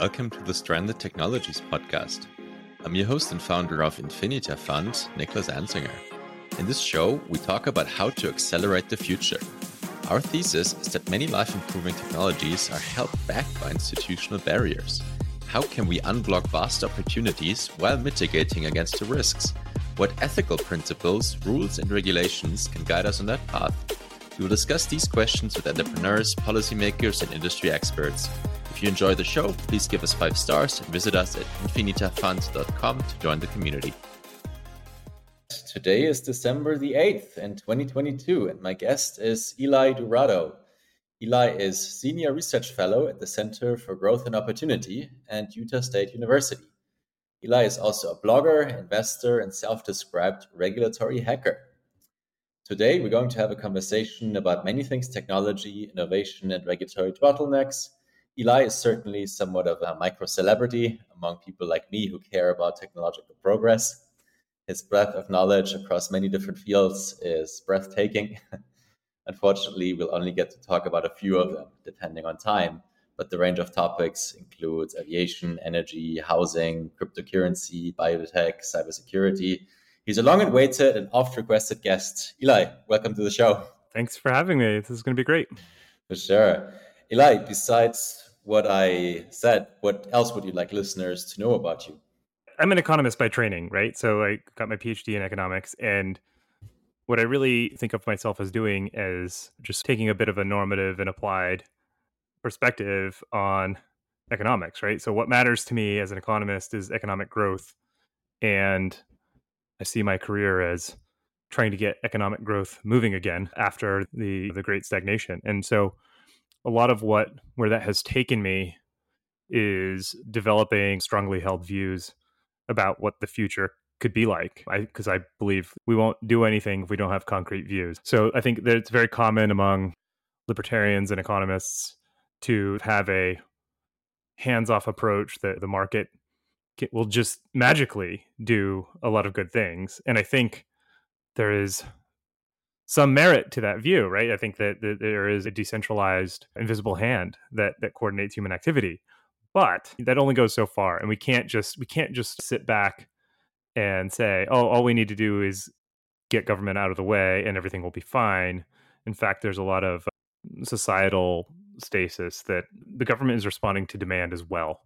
Welcome to the Stranded Technologies podcast. I'm your host and founder of Infinita Fund, Niklas Anzinger. In this show, we talk about how to accelerate the future. Our thesis is that many life improving technologies are held back by institutional barriers. How can we unblock vast opportunities while mitigating against the risks? What ethical principles, rules, and regulations can guide us on that path? We will discuss these questions with entrepreneurs, policymakers, and industry experts. If you enjoy the show, please give us five stars and visit us at infinitafund.com to join the community. Today is December the 8th in 2022, and my guest is Eli Dourado. Eli is Senior Research Fellow at the Center for Growth and Opportunity at Utah State University. Eli is also a blogger, investor, and self described regulatory hacker. Today, we're going to have a conversation about many things technology, innovation, and regulatory bottlenecks Eli is certainly somewhat of a micro celebrity among people like me who care about technological progress. His breadth of knowledge across many different fields is breathtaking. Unfortunately, we'll only get to talk about a few of them, depending on time. But the range of topics includes aviation, energy, housing, cryptocurrency, biotech, cybersecurity. He's a long awaited and oft requested guest. Eli, welcome to the show. Thanks for having me. This is going to be great. For sure. Eli, besides what I said, what else would you like listeners to know about you? I'm an economist by training, right? So I got my PhD in economics. And what I really think of myself as doing is just taking a bit of a normative and applied perspective on economics, right? So what matters to me as an economist is economic growth. And I see my career as trying to get economic growth moving again after the the great stagnation. And so a lot of what where that has taken me is developing strongly held views about what the future could be like. Because I, I, believe we won't do anything if we don't have concrete views. So i think that it's very common among libertarians and economists to have a hands-off approach that the market will just magically do a lot of good things. And i think there is some merit to that view, right? I think that, that, there is a decentralized, invisible hand that that coordinates human activity, but that only goes so far, and we can't just we can't just sit back and say, oh, all we need to do is get government out of the way and everything will be fine. In fact, there's a lot of uh, societal stasis that the government is responding to demand as well,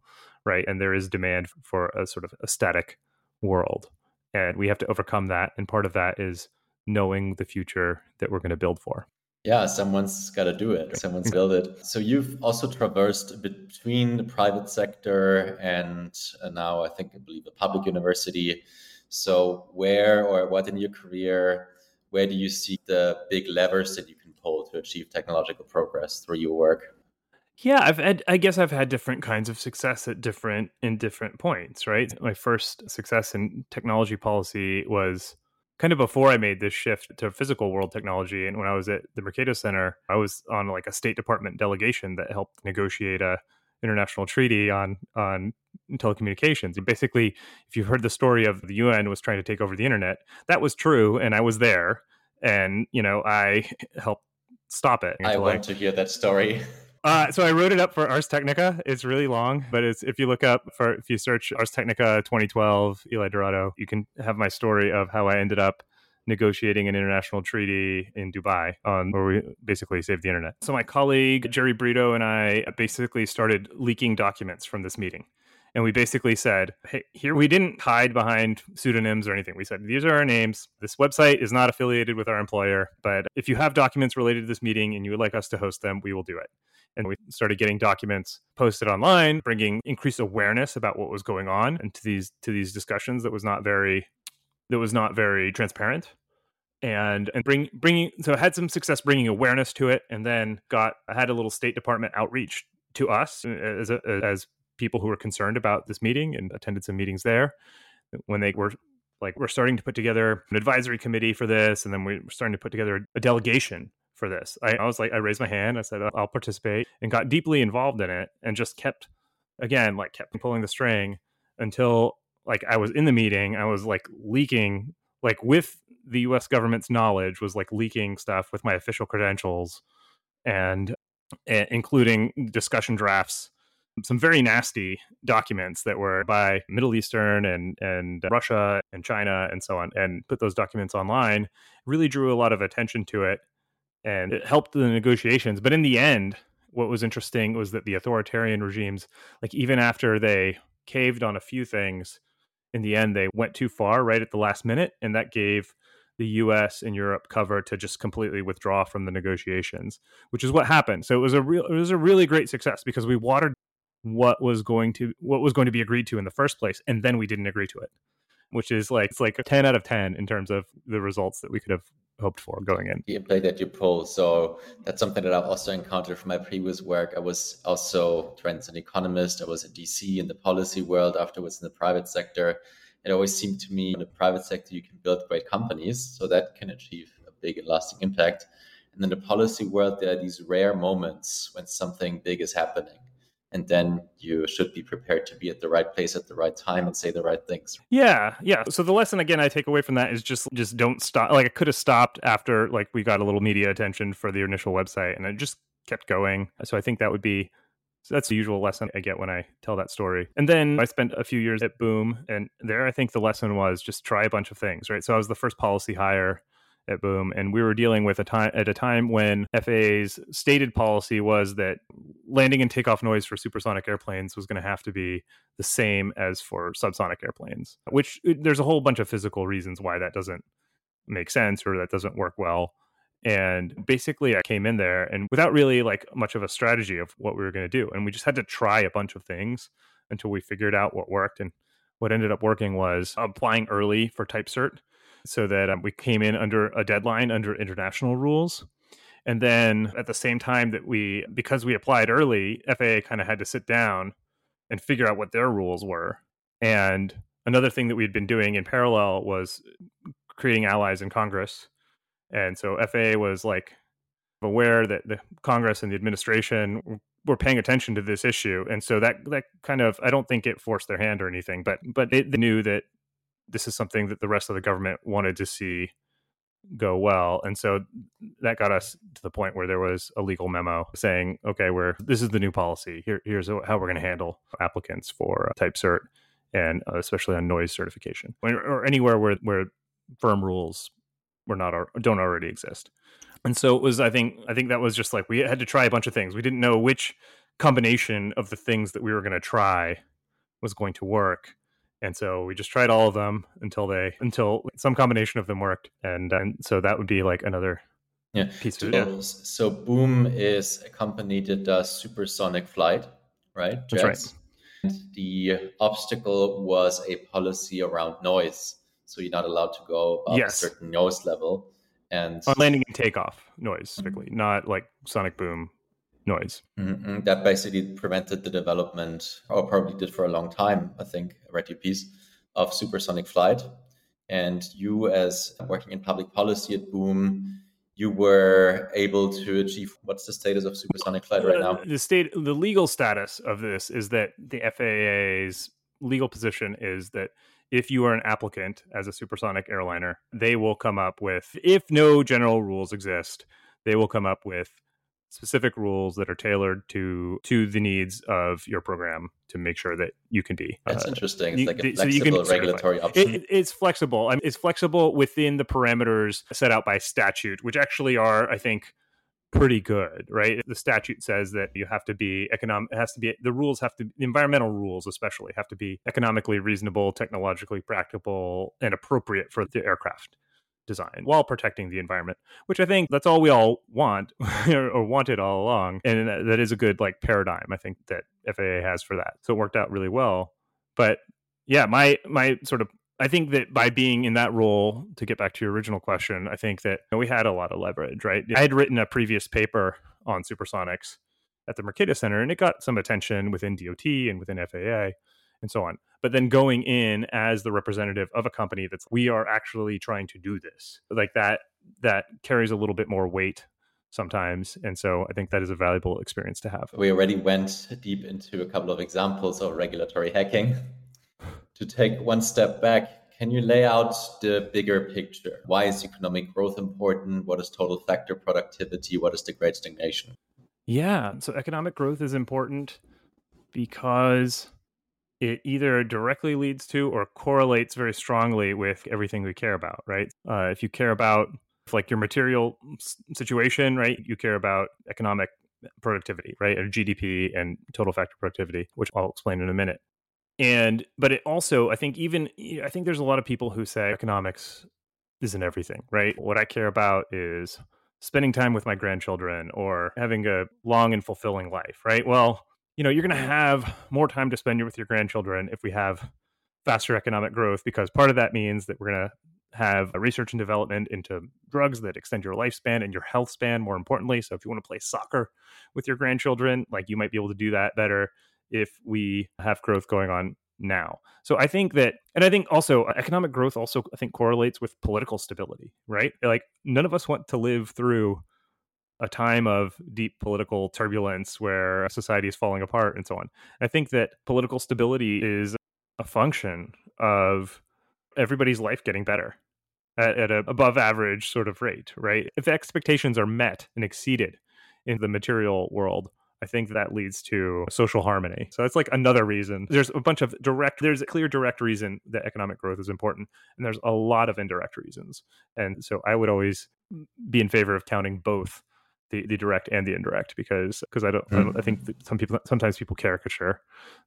right? And there is demand for a sort of a static world, and we have to overcome that. And part of that is knowing the future that we're going to build for. Yeah, someone's got to do it. Someone's build it. So you've also traversed between the private sector and uh, now I think I believe a public university. So where or what in your career, where do you see the big levers that you can pull to achieve technological progress through your work? Yeah, I've had I guess I've had different kinds of success at different in different points, right? My first success in technology policy was kind of before I made this shift to physical world technology. And when I was at the Mercatus Center, I was on like a State Department delegation that helped negotiate a international treaty on on telecommunications. And basically, if you've heard the story of the UN was trying to take over the internet, that was true, and I was there, and you know I helped stop it. I want I, to hear that story. Uh, so I wrote it up for Ars Technica. It's really long, but it's if you look up for if you search Ars Technica 2012 Eli Dourado, you can have my story of how I ended up negotiating an international treaty in Dubai on where we basically saved the internet. So my colleague Jerry Brito and I basically started leaking documents from this meeting. And we basically said, hey, here we didn't hide behind pseudonyms or anything. We said, these are our names. This website is not affiliated with our employer, but if you have documents related to this meeting and you would like us to host them, we will do it and we started getting documents posted online bringing increased awareness about what was going on and to these to these discussions that was not very that was not very transparent. And and bring bringing so I had some success bringing awareness to it and then got I had a little state department outreach to us uh, as a, as people who were concerned about this meeting and attended some meetings there. When they were like we're starting to put together an advisory committee for this and then we're starting to put together a delegation for this I, I was like i raised my hand i said i'll participate and got deeply involved in it and just kept again like kept pulling the string until like i was in the meeting i was like leaking like with the us government's knowledge was like leaking stuff with my official credentials and uh, including discussion drafts some very nasty documents that were by Middle Eastern and and Russia and China and so on, and put those documents online. Really drew a lot of attention to it, and it helped the negotiations. But in the end, what was interesting was that the authoritarian regimes, like even after they caved on a few things, in the end they went too far right at the last minute, and that gave the US and Europe cover to just completely withdraw from the negotiations, which is what happened. So it was a real it was a really great success because we watered what was going to what was going to be agreed to in the first place and then we didn't agree to it. Which is like it's like a 10 out of 10 in terms of the results that we could have hoped for going in. You played that you pull. So that's something that I've also encountered from my previous work. I was also trends an economist. I was in DC in the policy world, afterwards in the private sector it always seemed to me in the private sector you can build great companies so that can achieve a big and lasting impact and in the policy world there are these rare moments when something big is happening and then you should be prepared to be at the right place at the right time and say the right things yeah yeah so the lesson again i take away from that is just just don't stop like i could have stopped after like we got a little media attention for the initial website and it just kept going so i think that would be so that's the usual lesson I get when I tell that story. And then I spent a few years at Boom, and there I think the lesson was just try a bunch of things, right? So I was the first policy hire at Boom, and we were dealing with a time at a time when FAA's stated policy was that landing and takeoff noise for supersonic airplanes was going to have to be the same as for subsonic airplanes. Which there's a whole bunch of physical reasons why that doesn't make sense or that doesn't work well. And basically, I came in there and without really like much of a strategy of what we were going to do. And we just had to try a bunch of things until we figured out what worked. And what ended up working was applying early for type cert so that um, we came in under a deadline under international rules. And then at the same time that we, because we applied early, FAA kind of had to sit down and figure out what their rules were. And another thing that we'd been doing in parallel was creating allies in Congress and so FAA was like aware that the Congress and the administration were paying attention to this issue, and so that that kind of I don't think it forced their hand or anything, but but they knew that this is something that the rest of the government wanted to see go well and so that got us to the point where there was a legal memo saying okay we're this is the new policy Here, here's how we're going to handle applicants for type cert and uh, especially on noise certification or, or anywhere where where firm rules were not don't already exist. And so it was I think I think that was just like we had to try a bunch of things. We didn't know which combination of the things that we were going to try was going to work. And so we just tried all of them until they until some combination of them worked. And and so that would be like another yeah. piece of it. So Boom is a company that does supersonic flight, right? Jets. That's right. And the obstacle was a policy around noise so you're not allowed to go above yes. a certain noise level. And on landing and takeoff noise, specifically, mm-hmm. not like sonic boom noise. Mm-hmm. That basically prevented the development, or probably did for a long time. I think read your piece of supersonic flight, and you, as working in public policy at Boom, you were able to achieve what's the status of supersonic flight right now the state the legal status of this is that the faa's legal position is that if you are an applicant as a supersonic airliner, they will come up with, if no general rules exist, they will come up with specific rules that are tailored to to the needs of your program to make sure that you can be. That's uh, interesting. It's like a flexible so regulatory option. It, it's flexible. I mean, it's flexible within the parameters set out by statute, which actually are, I think, pretty good, right? The statute says that you have to be economic, it has to be, the rules have to, the environmental rules especially have to be economically reasonable, technologically practical, and appropriate for the aircraft design while protecting the environment, which I think that's all we all want or wanted all along. And that is a good like paradigm, I think, that FAA has for that. So it worked out really well. But yeah, my my sort of I think that by being in that role, to get back to your original question, I think that we had a lot of leverage, right? I had written a previous paper on supersonics at the Mercatus Center, and it got some attention within DOT and within FAA and so on. But then going in as the representative of a company that's we are actually trying to do this, like that, that carries a little bit more weight sometimes. And so I think that is a valuable experience to have. We already went deep into a couple of examples of regulatory hacking. To take one step back, can you lay out the bigger picture? Why is economic growth important? What is total factor productivity? What is the great stagnation? Yeah. So economic growth is important because it either directly leads to or correlates very strongly with everything we care about, right? Uh, if you care about like your material situation, right, you care about economic productivity, right, or GDP and total factor productivity, which I'll explain in a minute. And but it also, I think, even I think there's a lot of people who say economics isn't everything, right? What I care about is spending time with my grandchildren or having a long and fulfilling life, right? Well, you know, you're going to mm-hmm. have more time to spend with your grandchildren if we have faster economic growth because part of that means that we're going to have research and development into drugs that extend your lifespan and your health span more importantly so if you want to play soccer with your grandchildren like you might be able to do that better if we have growth going on now. So I think that, and I think also uh, economic growth also I think correlates with political stability, right? Like none of us want to live through a time of deep political turbulence where society is falling apart and so on. I think that political stability is a function of everybody's life getting better at, at a above average sort of rate, right? If expectations are met and exceeded in the material world, I think that leads to social harmony. So that's like another reason. There's a bunch of direct, there's a clear direct reason that economic growth is important. And there's a lot of indirect reasons. And so I would always be in favor of counting both the, the direct and the indirect because because I don't, mm. I don't I think some people sometimes people caricature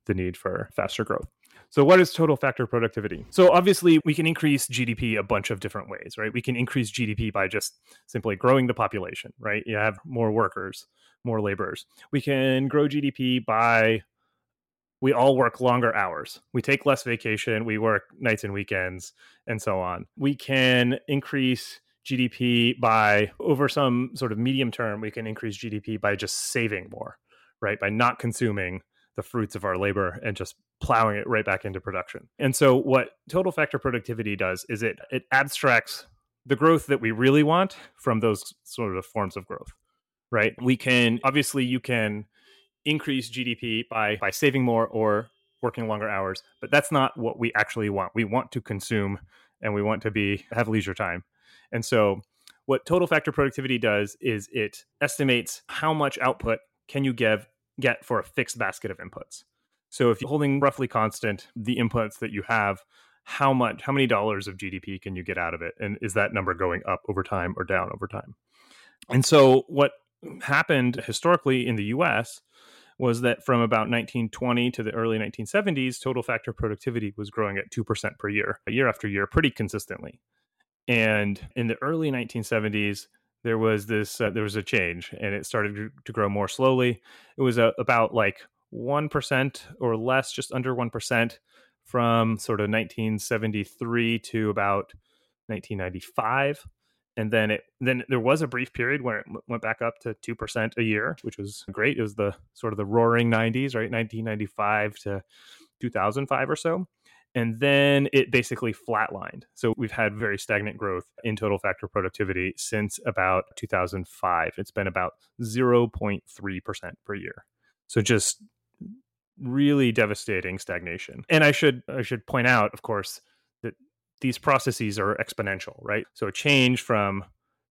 the need for faster growth. So what is total factor productivity? So obviously we can increase GDP a bunch of different ways, right? We can increase GDP by just simply growing the population, right? You have more workers, more laborers. We can grow GDP by we all work longer hours. We take less vacation, we work nights and weekends and so on. We can increase GDP by over some sort of medium term, we can increase GDP by just saving more, right? By not consuming the fruits of our labor and just plowing it right back into production. And so what total factor productivity does is it it abstracts the growth that we really want from those sort of forms of growth. Right? We can obviously you can increase GDP by by saving more or working longer hours, but that's not what we actually want. We want to consume and we want to be have leisure time. And so what total factor productivity does is it estimates how much output can you give get for a fixed basket of inputs. So if you're holding roughly constant the inputs that you have, how much how many dollars of GDP can you get out of it? And is that number going up over time or down over time? And so what happened historically in the US was that from about 1920 to the early 1970s, total factor productivity was growing at 2% per year, year after year, pretty consistently. And in the early 1970s, there was this uh, there was a change and it started to grow more slowly. It was uh, about like 1% or less, just under 1% from sort of 1973 to about 1995 and then it then there was a brief period where it went back up to 2% a year which was great. It was the sort of the roaring 90s right? 1995 to 2005 or so and then it basically flatlined. So we've had very stagnant growth in total factor productivity since about 2005. It's been about 0.3% per year. So just really devastating stagnation. And I should I should point out, of course, that these processes are exponential, right? So a change from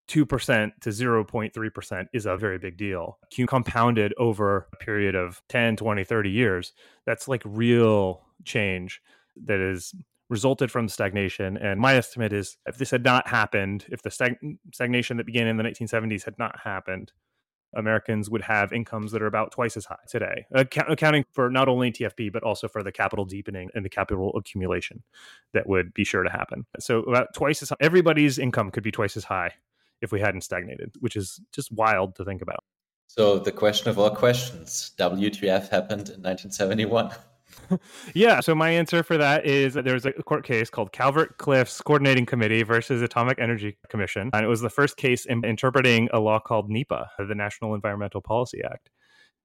2% to 0.3% is a very big deal. Compounded over a period of 10, 20, 30 years, that's like real change that is resulted from stagnation. And my estimate is if this had not happened, if the stag- stagnation that began in the 1970s had not happened, Americans would have incomes that are about twice as high today, Ac- accounting for not only TFP, but also for the capital deepening and the capital accumulation that would be sure to happen. So, about twice as high, everybody's income could be twice as high if we hadn't stagnated, which is just wild to think about. So, the question of all questions WTF happened in 1971. Yeah. So my answer for that is that there was a court case called Calvert Cliffs Coordinating Committee versus Atomic Energy Commission, and it was the first case in interpreting a law called NEPA, the National Environmental Policy Act.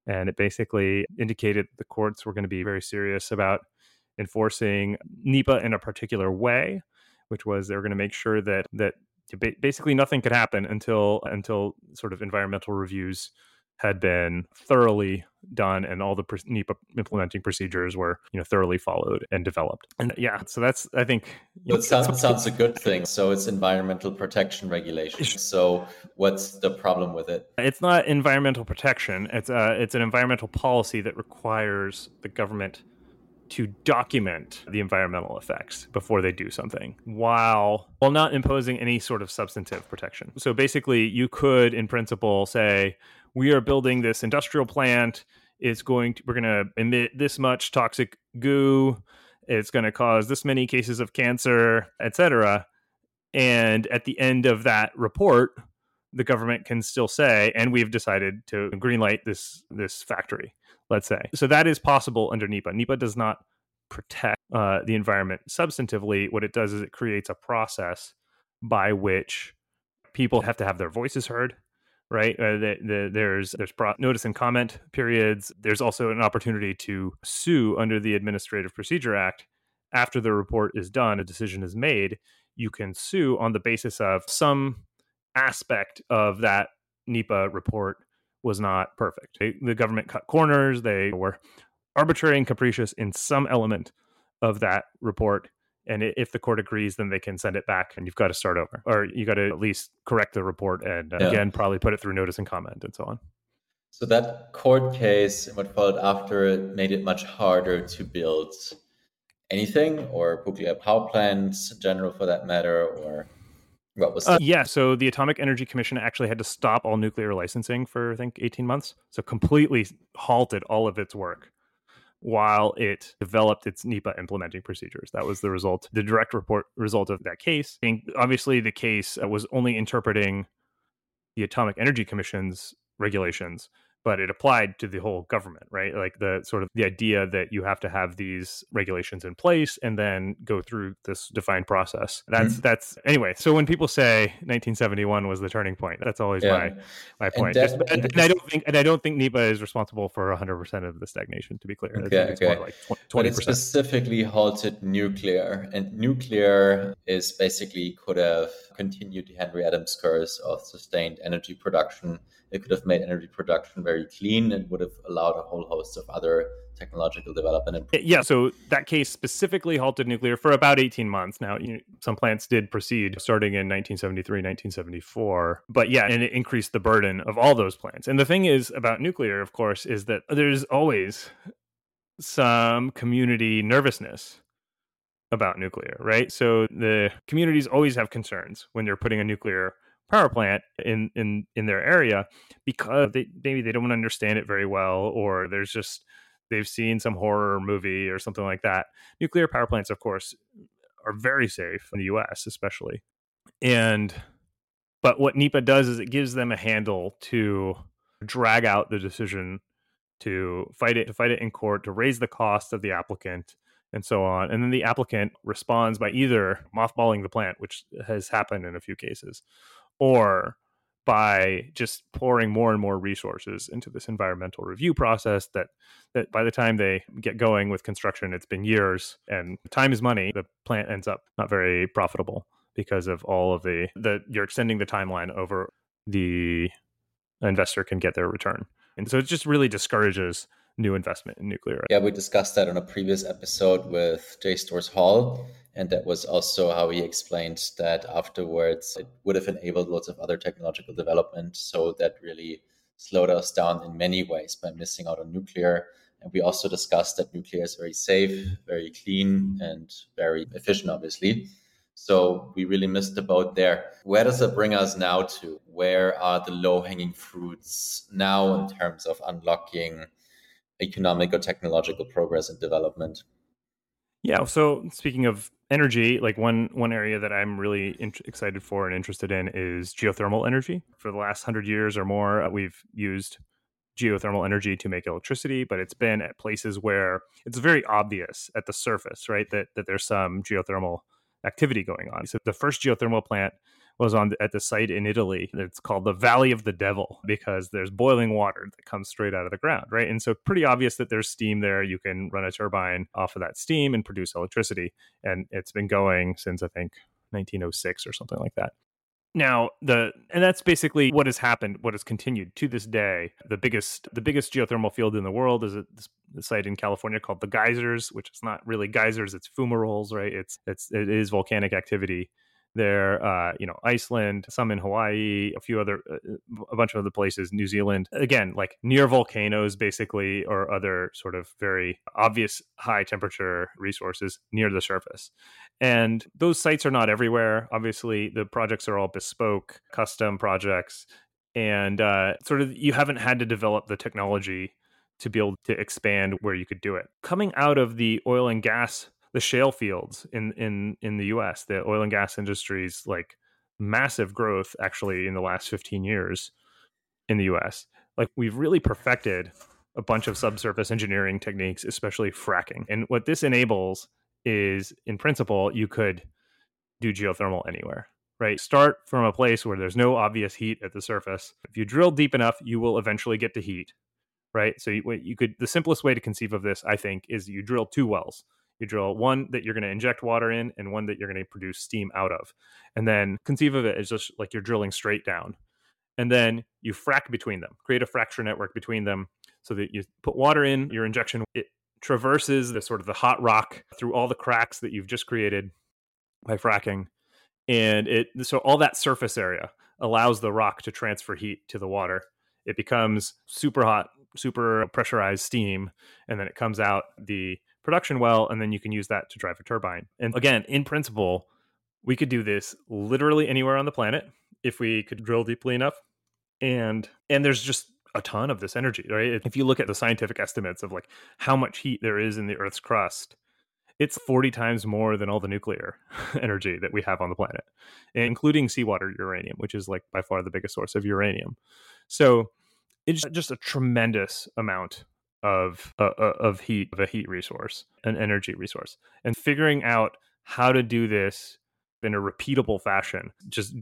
And it basically indicated the courts were going to be very serious about enforcing NEPA in a particular way, which was they were going to make sure that that basically nothing could happen until until sort of environmental reviews had been thoroughly done and all the NEPA implementing procedures were you know thoroughly followed and developed. And yeah so that's i think that sounds, sounds a good thing. So it's environmental protection regulation so what's the problem with it? It's not environmental protection. It's a uh, it's an environmental policy that requires the government to document the environmental effects before they do something while while not imposing any sort of substantive protection. So basically you could in principle say we are building this industrial plant it's going to we're going to emit this much toxic goo it's going to cause this many cases of cancer etc and at the end of that report the government can still say and we've decided to greenlight this this factory let's say. So that is possible under NEPA. NEPA does not protect uh, the environment substantively. What it does is it creates a process by which people have to have their voices heard. Right, uh, the, the, there's there's notice and comment periods. There's also an opportunity to sue under the Administrative Procedure Act after the report is done, a decision is made. You can sue on the basis of some aspect of that NEPA report was not perfect. They, the government cut corners. They were arbitrary and capricious in some element of that report. And if the court agrees, then they can send it back and you've got to start over. Or you got to at least correct the report and uh, yeah. again, probably put it through notice and comment and so on. So that court case and what followed after it made it much harder to build anything or nuclear power plants in general for that matter or what was uh, yeah, so the Atomic Energy Commission actually had to stop all nuclear licensing for I think 18 months. So completely halted all of its work while it developed its NEPA implementing procedures. That was the result, the direct report result of that case. And obviously, the case uh, was only interpreting the Atomic Energy Commission's regulations but it applied to the whole government, right? Like the sort of the idea that you have to have these regulations in place and then go through this defined process. That's mm-hmm. that's anyway. So when people say 1971 was the turning point, that's always yeah. my my point. And, that, and, and, I don't think and I don't think NEPA is responsible for 100 percent of the stagnation. To be clear, okay, it's okay. Like 20%. But it specifically halted nuclear, and nuclear is basically could have continued the Henry Adams curve of sustained energy production it could have made energy production very clean and would have allowed a whole host of other technological development. Yeah, so that case specifically halted nuclear for about 18 months. Now, you know, some plants did proceed starting in 1973, 1974. But yeah, and it increased the burden of all those plants. And the thing is about nuclear, of course, is that there's always some community nervousness about nuclear, right? So the communities always have concerns when they're putting a nuclear power plant in in in their area because they maybe they don't understand it very well or there's just they've seen some horror movie or something like that. Nuclear power plants of course are very safe in the US especially. And but what NEPA does is it gives them a handle to drag out the decision to fight it to fight it in court to raise the cost of the applicant and so on. And then the applicant responds by either mothballing the plant which has happened in a few cases or by just pouring more and more resources into this environmental review process that that by the time they get going with construction it's been years and time is money. The plant ends up not very profitable because of all of the the you're extending the timeline over the investor can get their return. And so it just really discourages new investment in nuclear. Yeah we discussed that on a previous episode with J. Storrs Hall and that was also how he explained that afterwards it would have enabled lots of other technological development. So that really slowed us down in many ways by missing out on nuclear. And we also discussed that nuclear is very safe, very clean, and very efficient, obviously. So we really missed the boat there. Where does it bring us now to? Where are the low hanging fruits now in terms of unlocking economic or technological progress and development? Yeah. So speaking of energy, like one one area that I'm really in- excited for and interested in is geothermal energy. For the last hundred years or more, uh, we've used geothermal energy to make electricity, but it's been at places where it's very obvious at the surface, right, that that there's some geothermal activity going on. So the first geothermal plant was on at the site in Italy. It's called the Valley of the Devil because there's boiling water that comes straight out of the ground, right? And so pretty obvious that there's steam there. You can run a turbine off of that steam and produce electricity. And it's been going since I think 1906 or something like that. Now the and that's basically what has happened, what has continued to this day. The biggest the biggest geothermal field in the world is a, site in California called the Geysers, which is not really geysers, it's fumaroles, right? It's it's it is volcanic activity there, uh, you know, Iceland, some in Hawaii, a few other, uh, a bunch of other places, New Zealand. Again, like near volcanoes, basically, or other sort of very obvious high temperature resources near the surface. And those sites are not everywhere. Obviously, the projects are all bespoke, custom projects. And uh, sort of you haven't had to develop the technology to be able to expand where you could do it. Coming out of the oil and gas the shale fields in in in the US, the oil and gas industry's like massive growth actually in the last 15 years in the US. Like we've really perfected a bunch of subsurface engineering techniques, especially fracking. And what this enables is in principle you could do geothermal anywhere right? Start from a place where there's no obvious heat at the surface. If you drill deep enough, you will eventually get to heat, right? So you, you, could the simplest way to conceive of this, I think, is you drill two wells. You drill one that you're going to inject water in and one that you're going to produce steam out of. And then conceive of it as just like you're drilling straight down. And then you frack between them, create a fracture network between them so that you put water in your injection. It traverses the sort of the hot rock through all the cracks that you've just created by fracking. And it so all that surface area allows the rock to transfer heat to the water. It becomes super hot, super pressurized steam, and then it comes out the production well, and then you can use that to drive a turbine. And again, in principle, we could do this literally anywhere on the planet if we could drill deeply enough. And and there's just a ton of this energy, right? If you look at the scientific estimates of like how much heat there is in the Earth's crust, it's 40 times more than all the nuclear energy that we have on the planet, including seawater uranium, which is like by far the biggest source of uranium. So it's just a tremendous amount of uh, uh, of heat of a heat resource an energy resource. And figuring out how to do this in a repeatable fashion just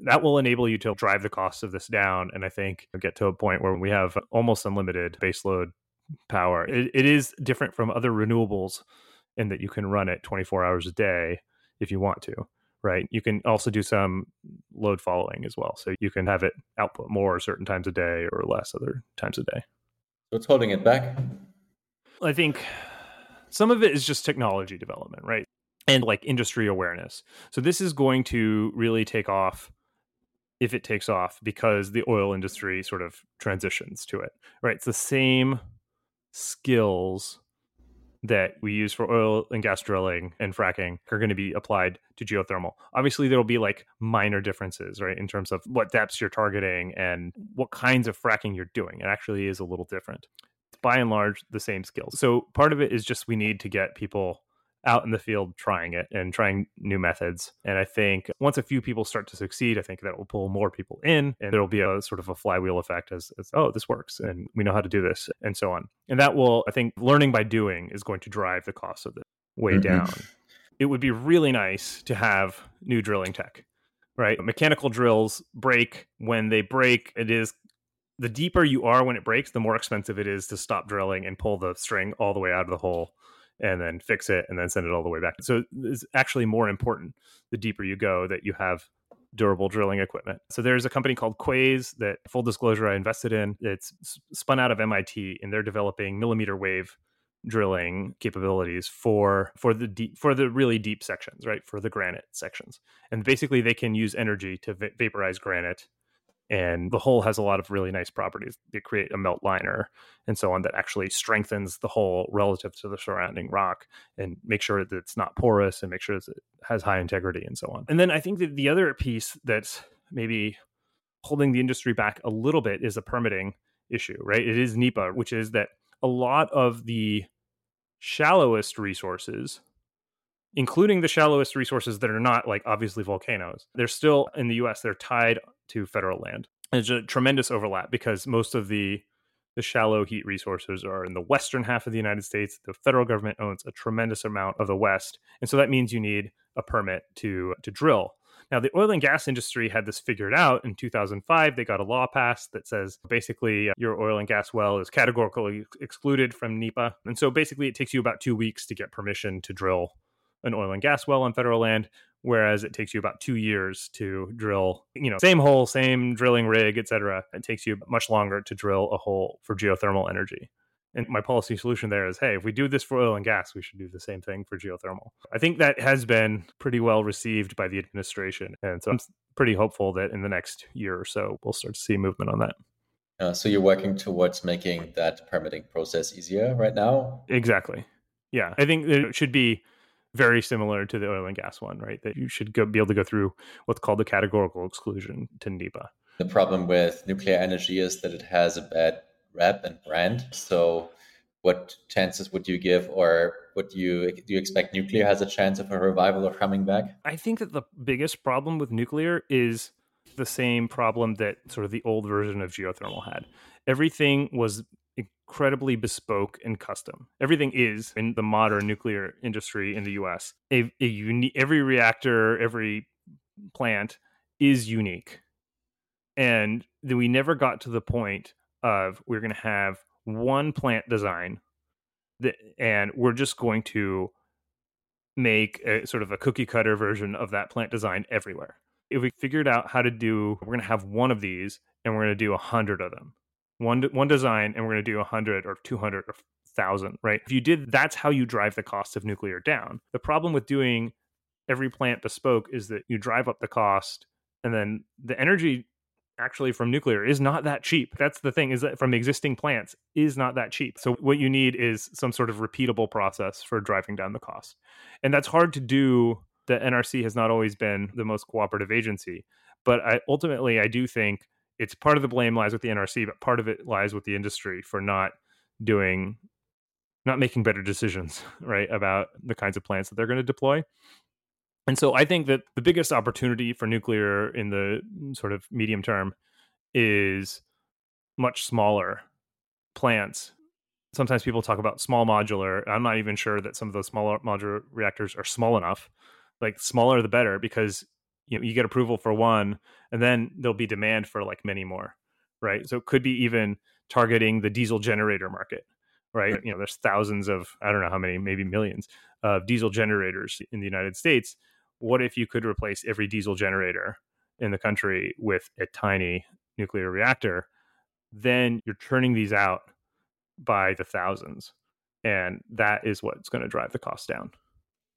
that will enable you to drive the cost of this down and i think get to a point where we have almost unlimited baseload power. It, it is different from other renewables in that you can run it 24 hours a day if you want to right? You can also do some load following as well so you can have it output more certain times a day or less other times a day What's holding it back? I think some of it is just technology development, right? And like industry awareness. So this is going to really take off if it takes off because the oil industry sort of transitions to it, right? It's the same skills that we use for oil and gas drilling and fracking are going to be applied to geothermal. Obviously, there will be like minor differences, right, in terms of what depths you're targeting and what kinds of fracking you're doing. It actually is a little different. It's by and large, the same skills. So part of it is just we need to get people out in the field trying it and trying new methods. And I think once a few people start to succeed, I think that will pull more people in and there will be a sort of a flywheel effect as, as, oh, this works and we know how to do this and so on. And that will, I think, learning by doing is going to drive the cost of it way mm-hmm. down. It would be really nice to have new drilling tech, right? Mechanical drills break. When they break, it is the deeper you are when it breaks, the more expensive it is to stop drilling and pull the string all the way out of the hole and then fix it and then send it all the way back. So it's actually more important the deeper you go that you have durable drilling equipment. So there's a company called Quaise that full disclosure I invested in. It's spun out of MIT and they're developing millimeter wave drilling capabilities for for the deep for the really deep sections, right? For the granite sections. And basically they can use energy to va- vaporize granite and the hole has a lot of really nice properties that create a melt liner and so on that actually strengthens the hole relative to the surrounding rock and make sure that it's not porous and make sure that it has high integrity and so on and then i think that the other piece that's maybe holding the industry back a little bit is a permitting issue right it is NEPA which is that a lot of the shallowest resources including the shallowest resources that are not like obviously volcanoes. They're still in the US, they're tied to federal land. There's a tremendous overlap because most of the the shallow heat resources are in the western half of the United States. The federal government owns a tremendous amount of the west, and so that means you need a permit to to drill. Now, the oil and gas industry had this figured out in 2005. They got a law passed that says basically uh, your oil and gas well is categorically excluded from NEPA. And so basically, it takes you about two weeks to get permission to drill an oil and gas well on federal land whereas it takes you about two years to drill you know same hole same drilling rig etc it takes you much longer to drill a hole for geothermal energy. And my policy solution there is hey if we do this for oil and gas we should do the same thing for geothermal. I think that has been pretty well received by the administration and so i'm pretty hopeful that in the next year or so we'll start to see movement on that. Uh, so you're working towards making that permitting process easier right now? Exactly. Yeah i think it should be very similar to the oil and gas one, right? That you should go, be able to go through what's called the categorical exclusion to NEPA. The problem with nuclear energy is that it has a bad rep and brand. So, what chances would you give, or would you do you expect nuclear has a chance of a revival or coming back? I think that the biggest problem with nuclear is the same problem that sort of the old version of geothermal had. Everything was incredibly bespoke and custom. Everything is in the modern nuclear industry in the US. A, a unique every reactor, every plant is unique. And then we never got to the point of we're going to have one plant design that, and we're just going to make a sort of a cookie cutter version of that plant design everywhere. If we figured out how to do, we're going to have one of these and we're going to do a hundred of them one one design and we're going to do 100 or 200 or 1000 right? If you did that's how you drive the cost of nuclear down. The problem with doing every plant bespoke is that you drive up the cost and then the energy actually from nuclear is not that cheap. That's the thing is that from existing plants is not that cheap. So what you need is some sort of repeatable process for driving down the cost. And that's hard to do. The nrc has not always been the most cooperative agency but I, ultimately i do think it's part of the blame lies with the NRC, but part of it lies with the industry for not doing, not making better decisions, right, about the kinds of plants that they're going to deploy. And so I think that the biggest opportunity for nuclear in the mm, sort of medium term is much smaller plants. Sometimes people talk about small modular. I'm not even sure that some of those smaller modular reactors are small enough. Like smaller the better because you know you get approval for one and then there'll be demand for like many more right? So it could be even targeting the diesel generator market right? You know there's thousands of i don't know how many maybe millions of diesel generators in the united states. What if you could replace every diesel generator in the country with a tiny nuclear reactor? Then you're turning these out by the thousands and that is what's going to drive the cost down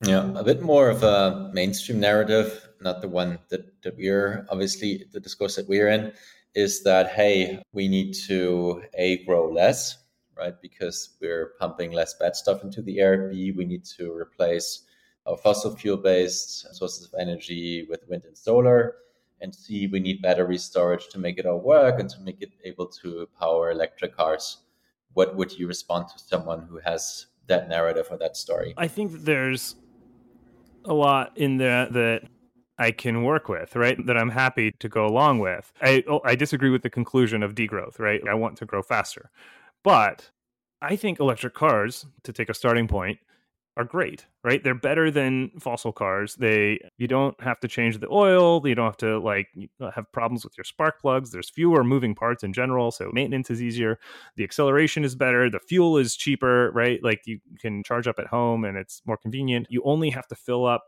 yeah, a bit more of a mainstream narrative, not the one that, that we're obviously the discourse that we're in, is that hey, we need to a grow less, right? Because we're pumping less bad stuff into the air. B, we need to replace our fossil fuel based sources of energy with wind and solar. And C, we need battery storage to make it all work and to make it able to power electric cars. What would you respond to someone who has that narrative or that story? I think there's a lot in there that I can work with, right? That I'm happy to go along with. I oh, I disagree with the conclusion of degrowth, right? I want to grow faster. But I think electric cars, to take a starting point, are great, right? They're better than fossil cars. They you don't have to change the oil, you don't have to like have problems with your spark plugs. There's fewer moving parts in general, so maintenance is easier. The acceleration is better, the fuel is cheaper, right? Like you can charge up at home and it's more convenient. You only have to fill up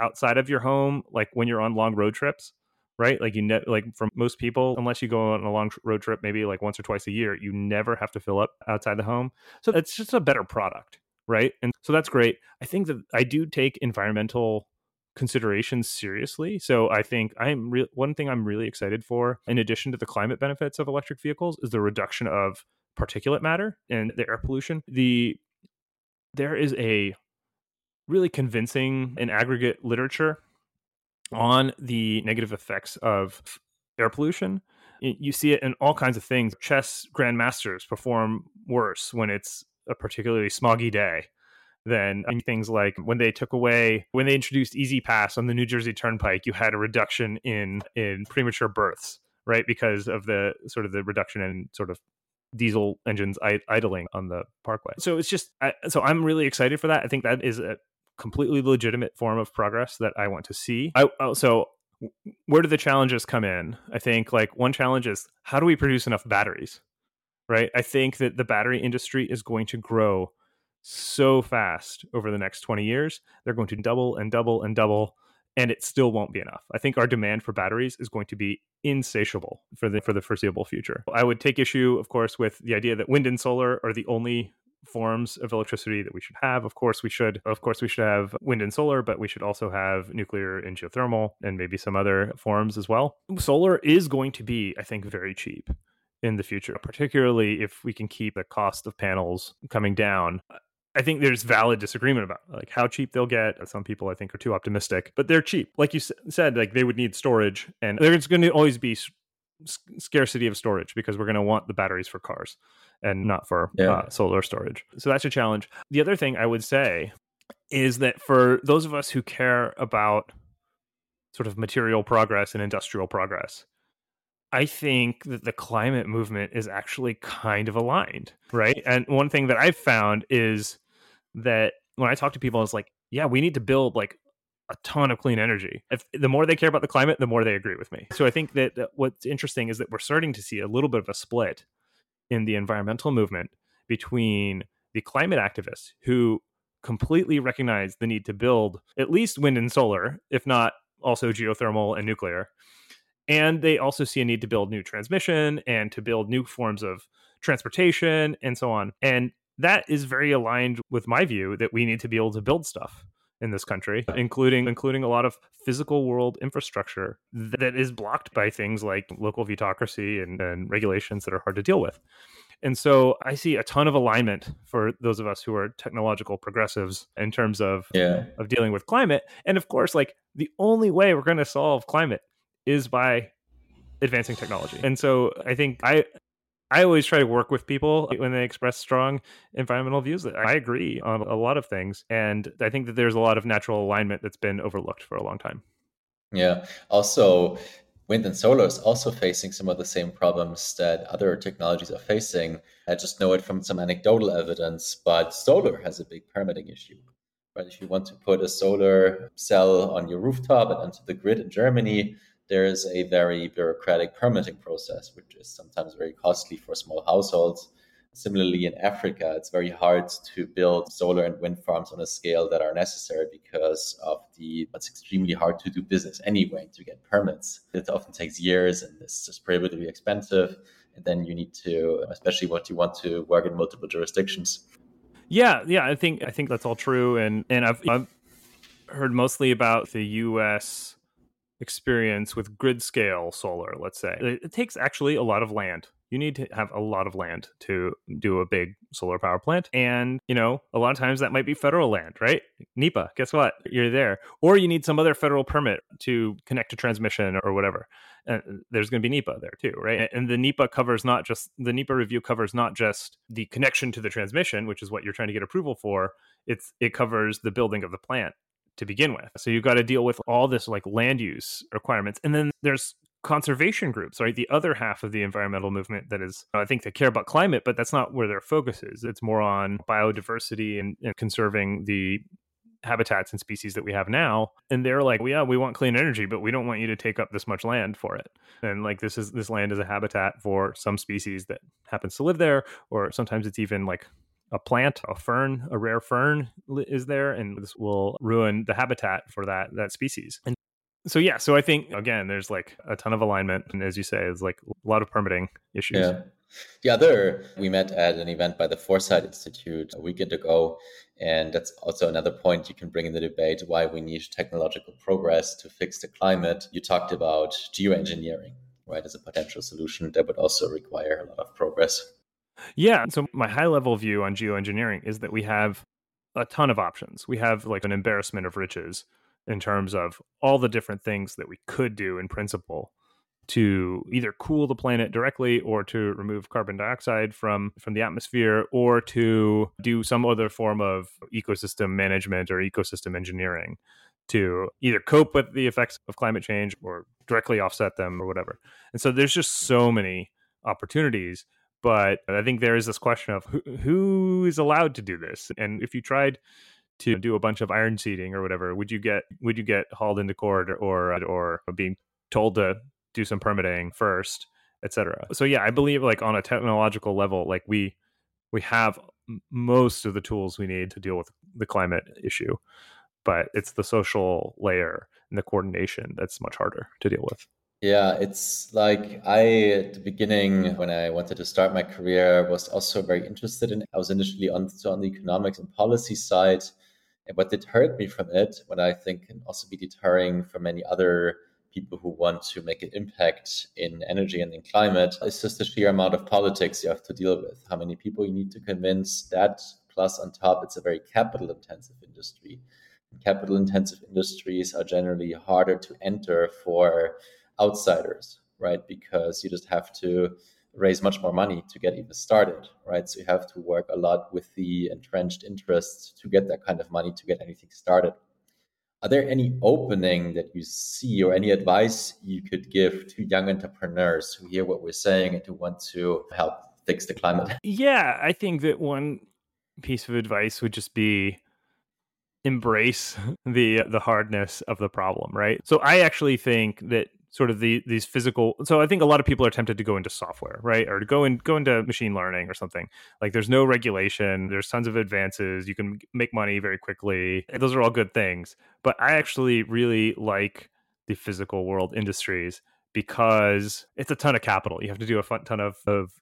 outside of your home like when you're on long road trips right? Like you ne- like for most people, unless you go on a long road trip, maybe like once or twice a year, you never have to fill up outside the home. So it's just a better product, right? And so that's great. I think that I do take environmental considerations seriously. So I think I'm re- one thing I'm really excited for, in addition to the climate benefits of electric vehicles, is the reduction of particulate matter and the air pollution. The there is a really convincing and aggregate literature on the negative effects of air pollution. You see it in all kinds of things. Chess grandmasters perform worse when it's a particularly smoggy day than things like when they took away when they introduced E-ZPass on the New Jersey Turnpike, you had a reduction in in premature births, right? Because of the sort of the reduction in sort of diesel engines idling on the parkway. So it's just so I'm really excited for that. I think that is a completely legitimate form of progress that I want to see. I oh, also where do the challenges come in? I think like one challenge is how do we produce enough batteries? Right? I think that the battery industry is going to grow so fast over the next 20 years. They're going to double and double and double and it still won't be enough. I think our demand for batteries is going to be insatiable for the for the foreseeable future. I would take issue of course with the idea that wind and solar are the only forms of electricity that we should have. Of course, we should. Of course, we should have wind and solar, but we should also have nuclear and geothermal, and maybe some other forms as well. Solar is going to be, I think, very cheap in the future, particularly if we can keep the cost of panels coming down. I think there's valid disagreement about like how cheap they'll get. Some people I think are too optimistic, but they're cheap. Like you said, like they would need storage, and there's going to always be scarcity of storage because we're going to want the batteries for cars and not for yeah. uh, solar storage. So that's a challenge. The other thing I would say is that for those of us who care about sort of material progress and industrial progress, I think that the climate movement is actually kind of aligned, right? And one thing that I've found is that when I talk to people, it's like, yeah, we need to build like a ton of clean energy. If the more they care about the climate, the more they agree with me. So I think that, that what's interesting is that we're starting to see a little bit of a split in the environmental movement between the climate activists who completely recognize the need to build at least wind and solar, if not also geothermal and nuclear. And they also see a need to build new transmission and to build new forms of transportation and so on. And that is very aligned with my view that we need to be able to build stuff in this country, including including a lot of physical world infrastructure that is blocked by things like local vetocracy and, and regulations that are hard to deal with. And so I see a ton of alignment for those of us who are technological progressives in terms of yeah. of dealing with climate. And of course, like the only way we're going to solve climate is by advancing technology. And so I think I I always try to work with people when they express strong environmental views. That I agree on a lot of things. And I think that there's a lot of natural alignment that's been overlooked for a long time. Yeah. Also, wind and solar is also facing some of the same problems that other technologies are facing. I just know it from some anecdotal evidence, but solar has a big permitting issue. Right? If you want to put a solar cell on your rooftop and onto the grid in Germany, there is a very bureaucratic permitting process, which is sometimes very costly for small households. Similarly, in Africa, it's very hard to build solar and wind farms on a scale that are necessary because of the it's extremely hard to do business anyway to get permits. It often takes years and it's just prohibitively expensive. And then you need to, especially what you want to work in multiple jurisdictions. Yeah, yeah, I think I think that's all true, and and I've, I've heard mostly about the U.S experience with grid scale solar, let's say. It takes actually a lot of land. You need to have a lot of land to do a big solar power plant. And, you know, a lot of times that might be federal land, right? NEPA, guess what? You're there. Or you need some other federal permit to connect to transmission or whatever. And there's going to be NEPA there too, right? And the NEPA covers not just the NEPA review covers not just the connection to the transmission, which is what you're trying to get approval for. It's it covers the building of the plant to begin with. So you've got to deal with all this like land use requirements. And then there's conservation groups, right? The other half of the environmental movement that is, I think, they care about climate, but that's not where their focus is. It's more on biodiversity and, and conserving the habitats and species that we have now and they're like well, yeah we want clean energy but we don't want you to take up this much land for it and like this is this land is a habitat for some species that happens to live there or sometimes it's even like a plant, a fern, a rare fern is there, and this will ruin the habitat for that that species. And so yeah, so I think again, there's like a ton of alignment, and as you say, it's like a lot of permitting issues. Yeah. The other, we met at an event by the Foresight Institute a weekend ago, and that's also another point you can bring in the debate why we need technological progress to fix the climate. You talked about geoengineering, right, as a potential solution that would also require a lot of progress. Yeah. So my high level view on geoengineering is that we have a ton of options. We have like an embarrassment of riches in terms of all the different things that we could do in principle to either cool the planet directly or to remove carbon dioxide from from the atmosphere or to do some other form of ecosystem management or ecosystem engineering to either cope with the effects of climate change or directly offset them or whatever. And so there's just so many opportunities but I think there is this question of who, who is allowed to do this. And if you tried to do a bunch of iron seeding or whatever, would you get would you get hauled into court or or, or being told to do some permitting first, etc. So yeah, I believe like on a technological level, like we we have most of the tools we need to deal with the climate issue, but it's the social layer and the coordination that's much harder to deal with. Yeah, it's like I at the beginning when I wanted to start my career was also very interested in. I was initially on on the economics and policy side, and what deterred me from it, what I think can also be deterring for many other people who want to make an impact in energy and in climate, is just the sheer amount of politics you have to deal with. How many people you need to convince that, plus on top, it's a very capital intensive industry. Capital intensive industries are generally harder to enter for outsiders, right? Because you just have to raise much more money to get even started, right? So you have to work a lot with the entrenched interests to get that kind of money to get anything started. Are there any opening that you see or any advice you could give to young entrepreneurs who hear what we're saying and who want to help fix the climate? Yeah, I think that one piece of advice would just be embrace the the hardness of the problem, right? So I actually think that sort of the these physical so i think a lot of people are tempted to go into software right? Or to go and go into machine learning or something. Like there's no regulation there's tons of advances you can make money very quickly those are all good things. But i actually really like the physical world industries because it's a ton of capital. You have to do a fun ton of, of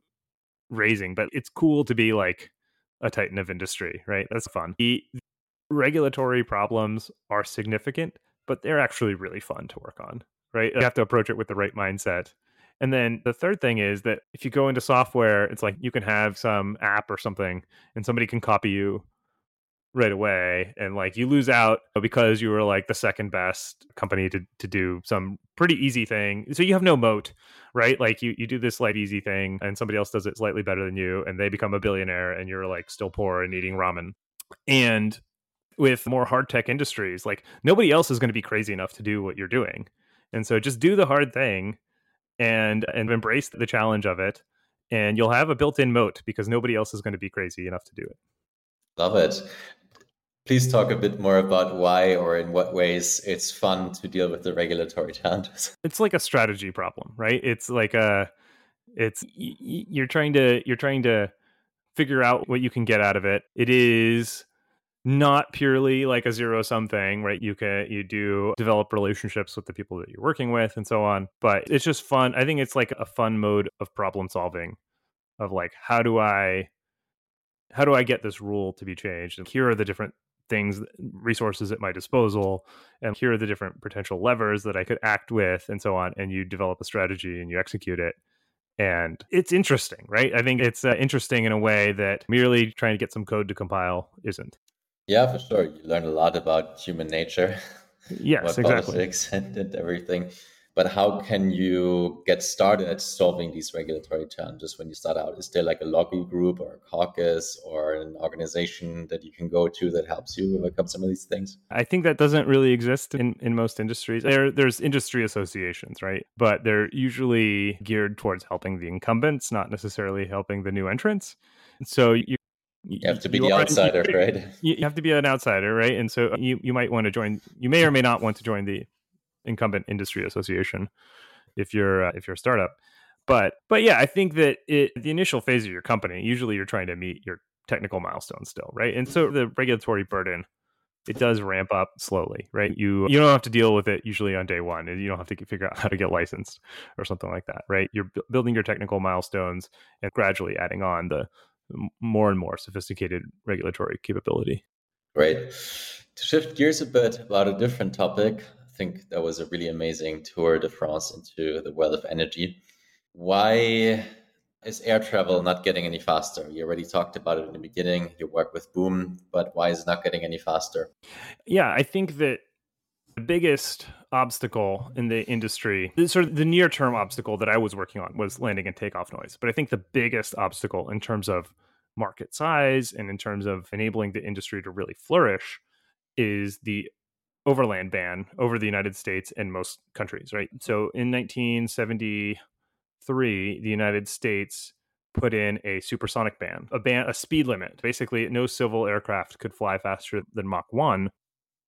raising but it's cool to be like a titan of industry right? That's fun. The regulatory problems are significant but they're actually really fun to work on right? You have to approach it with the right mindset. And then the third thing is that if you go into software, it's like you can have some app or something and somebody can copy you right away and like you lose out because you were like the second best company to to do some pretty easy thing. So you have no moat, right? Like you you do this light easy thing and somebody else does it slightly better than you and they become a billionaire and you're like still poor and eating ramen. And with more hard tech industries, like nobody else is going to be crazy enough to do what you're doing. And so just do the hard thing and and embrace the challenge of it and you'll have a built-in moat because nobody else is going to be crazy enough to do it. Love it. Please talk a bit more about why or in what ways it's fun to deal with the regulatory challenges. It's like a strategy problem, right? It's like a it's you're trying to you're trying to figure out what you can get out of it. It is not purely like a zero sum thing, right? You can you do develop relationships with the people that you're working with and so on, but it's just fun. I think it's like a fun mode of problem solving of like how do I how do I get this rule to be changed? And here are the different things resources at my disposal and here are the different potential levers that I could act with and so on and you develop a strategy and you execute it and it's interesting right i think it's uh, interesting in a way that merely trying to get some code to compile isn't yeah, for sure. You learn a lot about human nature, yes, exactly. politics and, and everything. But how can you get started at solving these regulatory challenges when you start out? Is there like a lobby group or a caucus or an organization that you can go to that helps you overcome some of these things? I think that doesn't really exist in, in most industries. There, there's industry associations, right? But they're usually geared towards helping the incumbents, not necessarily helping the new entrants. So you you have to be the outsider, you, right? You have to be an outsider, right? And so you you might want to join. You may or may not want to join the incumbent industry association if you're uh, if you're a startup. But but yeah, I think that it, the initial phase of your company, usually you're trying to meet your technical milestones still, right? And so the regulatory burden it does ramp up slowly, right? You you don't have to deal with it usually on day one, you don't have to figure out how to get licensed or something like that, right? You're b- building your technical milestones and gradually adding on the more and more sophisticated regulatory capability. Great. To shift gears a bit about a different topic, I think that was a really amazing tour de France into the world of energy. Why is air travel not getting any faster? You already talked about it in the beginning. You work with Boom, but why is it not getting any faster? Yeah, I think that the biggest obstacle in the industry, sort of the near term obstacle that I was working on was landing and takeoff noise. But I think the biggest obstacle in terms of market size and in terms of enabling the industry to really flourish is the overland ban over the United States and most countries, right? So in 1973, the United States put in a supersonic ban, a ban, a speed limit. Basically, no civil aircraft could fly faster than Mach 1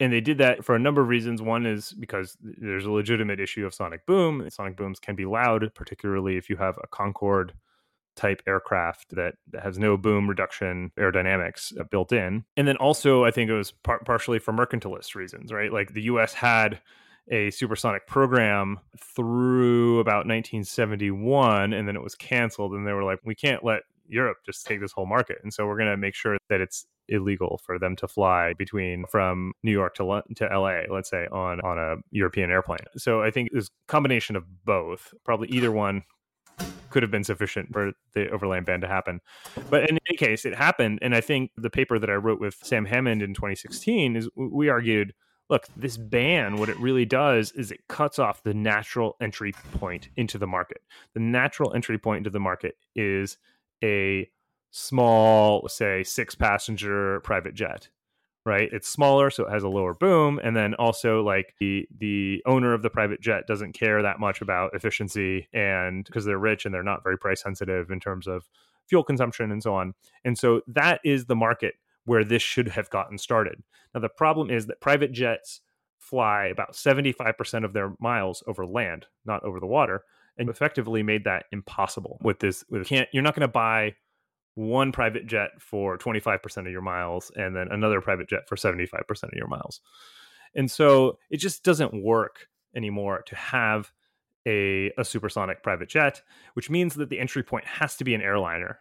and they did that for a number of reasons. One is because there's a legitimate issue of sonic boom. Sonic booms can be loud, particularly if you have a Concorde type aircraft that, that has no boom reduction aerodynamics uh, built in. And then also, I think it was par- partially for mercantilist reasons, right? Like the US had a supersonic program through about 1971 and then it was canceled and they were like we can't let Europe just take this whole market and so we're going to make sure that it's illegal for them to fly between from New York to to LA, let's say on on a European airplane. So I think this combination of both, probably either one could have been sufficient for the overland ban to happen. But in any case, it happened. And I think the paper that I wrote with Sam Hammond in 2016 is we argued look, this ban, what it really does is it cuts off the natural entry point into the market. The natural entry point into the market is a small, say, six passenger private jet right? It's smaller so it has a lower boom and then also like the the owner of the private jet doesn't care that much about efficiency and because they're rich and they're not very price sensitive in terms of fuel consumption and so on. And so that is the market where this should have gotten started. Now the problem is that private jets fly about 75% of their miles over land not over the water and effectively made that impossible with this with can't you're not going to buy one private jet for 25% of your miles and then another private jet for 75% of your miles. And so it just doesn't work anymore to have a, a supersonic private jet, which means that the entry point has to be an airliner,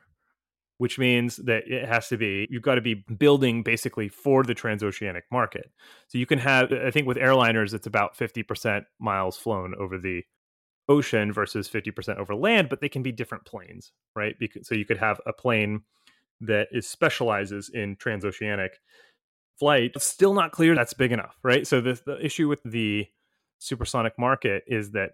which means that it has to be, you've got to be building basically for the transoceanic market. So you can have, I think with airliners, it's about 50% miles flown over the ocean versus 50% over land, but they can be different planes, right? Because, so you could have a plane that is specializes in transoceanic flight. It's still not clear that's big enough, right? So the, the issue with the supersonic market is that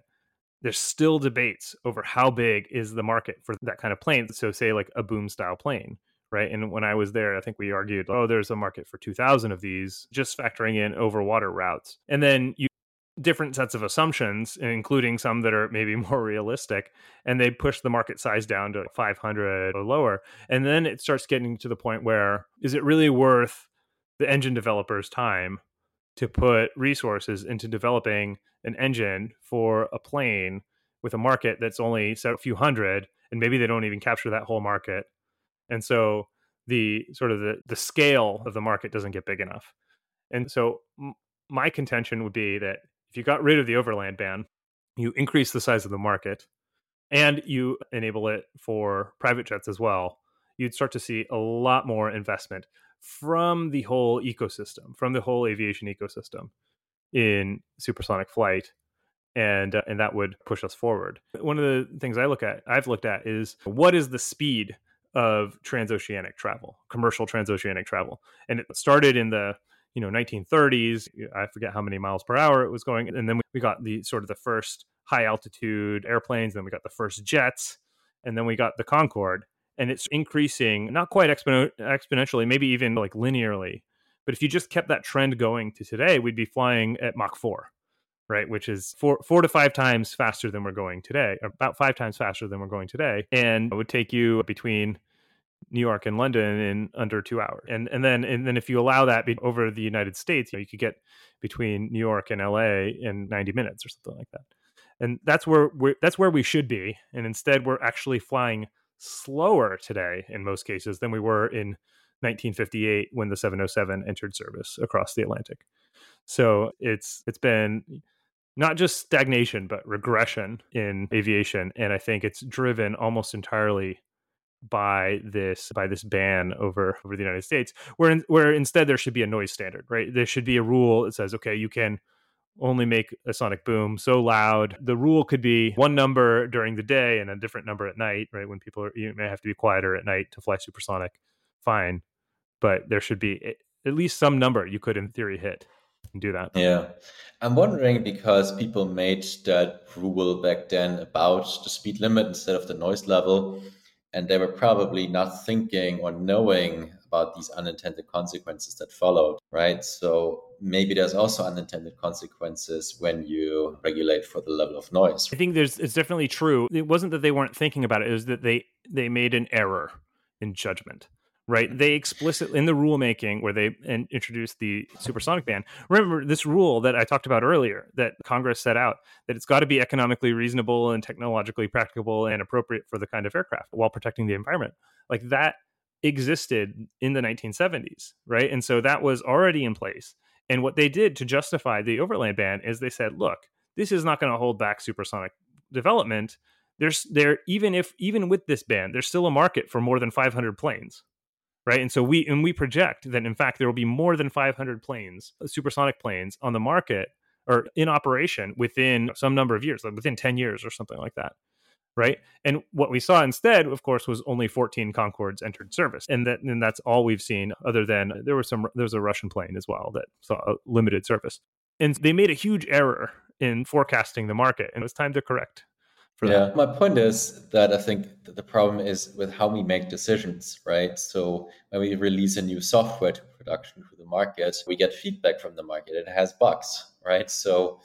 there's still debates over how big is the market for that kind of plane. So say like a boom style plane, right? And when I was there, I think we argued, oh, there's a market for 2,000 of these, just factoring in over water routes. And then you different sets of assumptions, including some that are maybe more realistic, and they push the market size down to 500 or lower. And then it starts getting to the point where is it really worth the engine developers' time to put resources into developing an engine for a plane with a market that's only a few hundred, and maybe they don't even capture that whole market. And so the sort of the, the scale of the market doesn't get big enough. And so my contention would be that if you got rid of the overland ban, you increase the size of the market and you enable it for private jets as well, you'd start to see a lot more investment from the whole ecosystem, from the whole aviation ecosystem in supersonic flight and uh, and that would push us forward. One of the things I look at I've looked at is what is the speed of transoceanic travel, commercial transoceanic travel. And it started in the you know 1930s i forget how many miles per hour it was going and then we got the sort of the first high altitude airplanes then we got the first jets and then we got the concorde and it's increasing not quite expo- exponentially maybe even like linearly but if you just kept that trend going to today we'd be flying at mach 4 right which is four four to five times faster than we're going today about five times faster than we're going today and it would take you between New York and London in under two hours. And and then and then if you allow that be- over the United States, you, know, you could get between New York and LA in 90 minutes or something like that. And that's where we that's where we should be. And instead, we're actually flying slower today in most cases than we were in 1958 when the 707 entered service across the Atlantic. So it's it's been not just stagnation but regression in aviation and I think it's driven almost entirely by this by this ban over over the United States, where in, where instead there should be a noise standard, right? There should be a rule that says, okay, you can only make a sonic boom so loud. The rule could be one number during the day and a different number at night, right? When people are, you may have to be quieter at night to fly supersonic, fine, but there should be at least some number you could, in theory, hit and do that. Yeah. I'm wondering because people made that rule back then about the speed limit instead of the noise level and they were probably not thinking or knowing about these unintended consequences that followed, right? So maybe there's also unintended consequences when you regulate for the level of noise. I think there's it's definitely true. It wasn't that they weren't thinking about it, it was that they they made an error in judgment right? They explicitly in the rulemaking where they introduced the supersonic ban. Remember this rule that I talked about earlier that Congress set out that it's got to be economically reasonable and technologically practicable and appropriate for the kind of aircraft while protecting the environment. Like that existed in the 1970s, right? And so that was already in place. And what they did to justify the overland ban is they said, look, this is not going to hold back supersonic development. There's there even if even with this ban, there's still a market for more than 500 planes right? And so we and we project that in fact there will be more than 500 planes, uh, supersonic planes, on the market or in operation within some number of years, like within 10 years or something like that. Right. And what we saw instead, of course, was only 14 Concordes entered service. And that and that's all we've seen, other than there was some there was a Russian plane as well that saw a limited service. And they made a huge error in forecasting the market, and it was time to correct for yeah, that. My point is that I think the problem is with how we make decisions, right? So when we release a new software to production to the market, we get feedback from the market. It has bugs, right? So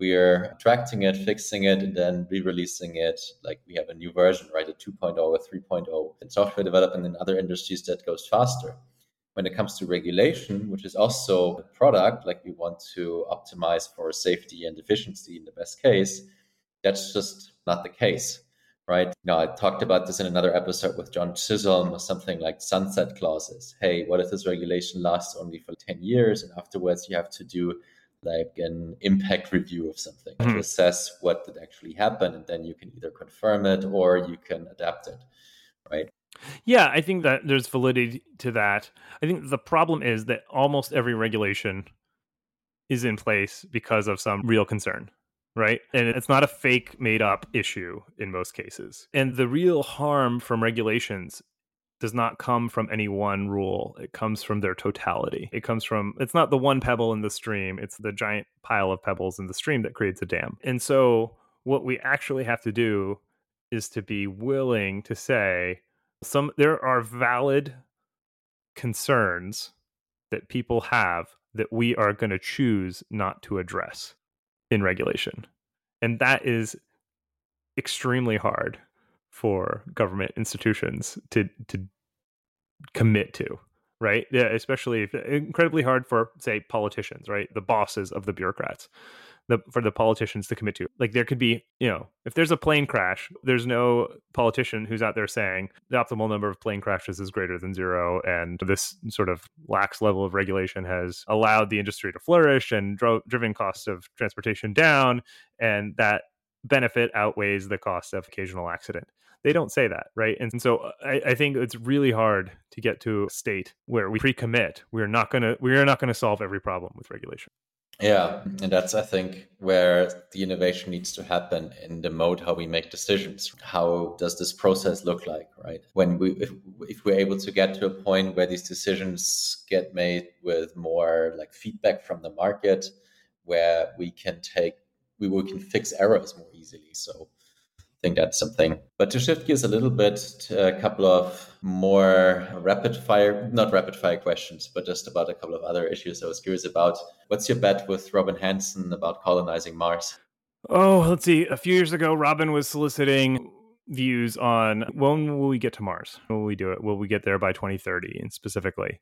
we are attracting it, fixing it, and then re-releasing it. Like we have a new version, right? A 2.0 or 3.0. In software development in other industries, that goes faster. When it comes to regulation, which is also a product, like we want to optimize for safety and efficiency in the best case, that's just not the case, right? You know, I talked about this in another episode with John Chisholm or something like sunset clauses. Hey, what if this regulation lasts only for 10 years and afterwards you have to do like an impact review of something mm-hmm. to assess what did actually happen and then you can either confirm it or you can adapt it, right? Yeah, I think that there's validity to that. I think the problem is that almost every regulation is in place because of some real concern right? And it's not a fake made up issue in most cases. And the real harm from regulations does not come from any one rule. It comes from their totality. It comes from, it's not the one pebble in the stream, it's the giant pile of pebbles in the stream that creates a dam. And so, what we actually have to do is to be willing to say, some there are valid concerns that people have that we are going to choose not to address in regulation. And that is extremely hard for government institutions to to commit to, right? Yeah, especially if incredibly hard for say politicians, right? The bosses of the bureaucrats. The, for the politicians to commit to. Like there could be, you know, if there's a plane crash, there's no politician who's out there saying the optimal number of plane crashes is greater than zero, and this sort of lax level of regulation has allowed the industry to flourish and dro- driven costs of transportation down, and that benefit outweighs the cost of occasional accident they don't say that right and so I, I, think it's really hard to get to a state where we pre-commit we're not going to we're not to solve every problem with regulation yeah, and that's I think where the innovation needs to happen in the mode how we make decisions. How does this process look like, right? When we if, if we're able to get to a point where these decisions get made with more like feedback from the market, where we can take we, we can fix errors more easily. So think that's something. But to shift gears a little bit, to a couple of more rapid fire, not rapid fire questions, but just about a couple of other issues I was curious about. What's your bet with Robin Hanson about colonizing Mars? Oh, let's see. A few years ago, Robin was soliciting views on when will we get to Mars? When will we do it? Will we get there by 2030 and specifically?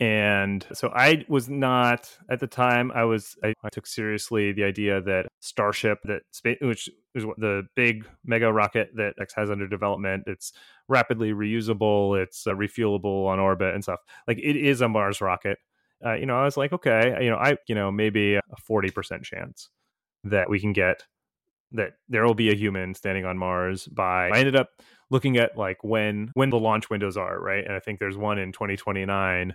And so I was not at the time. I was I, I took seriously the idea that Starship, that space, which is what the big mega rocket that X has under development. It's rapidly reusable. It's uh, refuelable on orbit and stuff. Like it is a Mars rocket. Uh, you know, I was like, okay, you know, I you know maybe a forty percent chance that we can get that there will be a human standing on Mars by. I ended up looking at like when when the launch windows are right, and I think there's one in 2029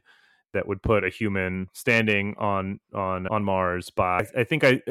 that would put a human standing on on on Mars by I think I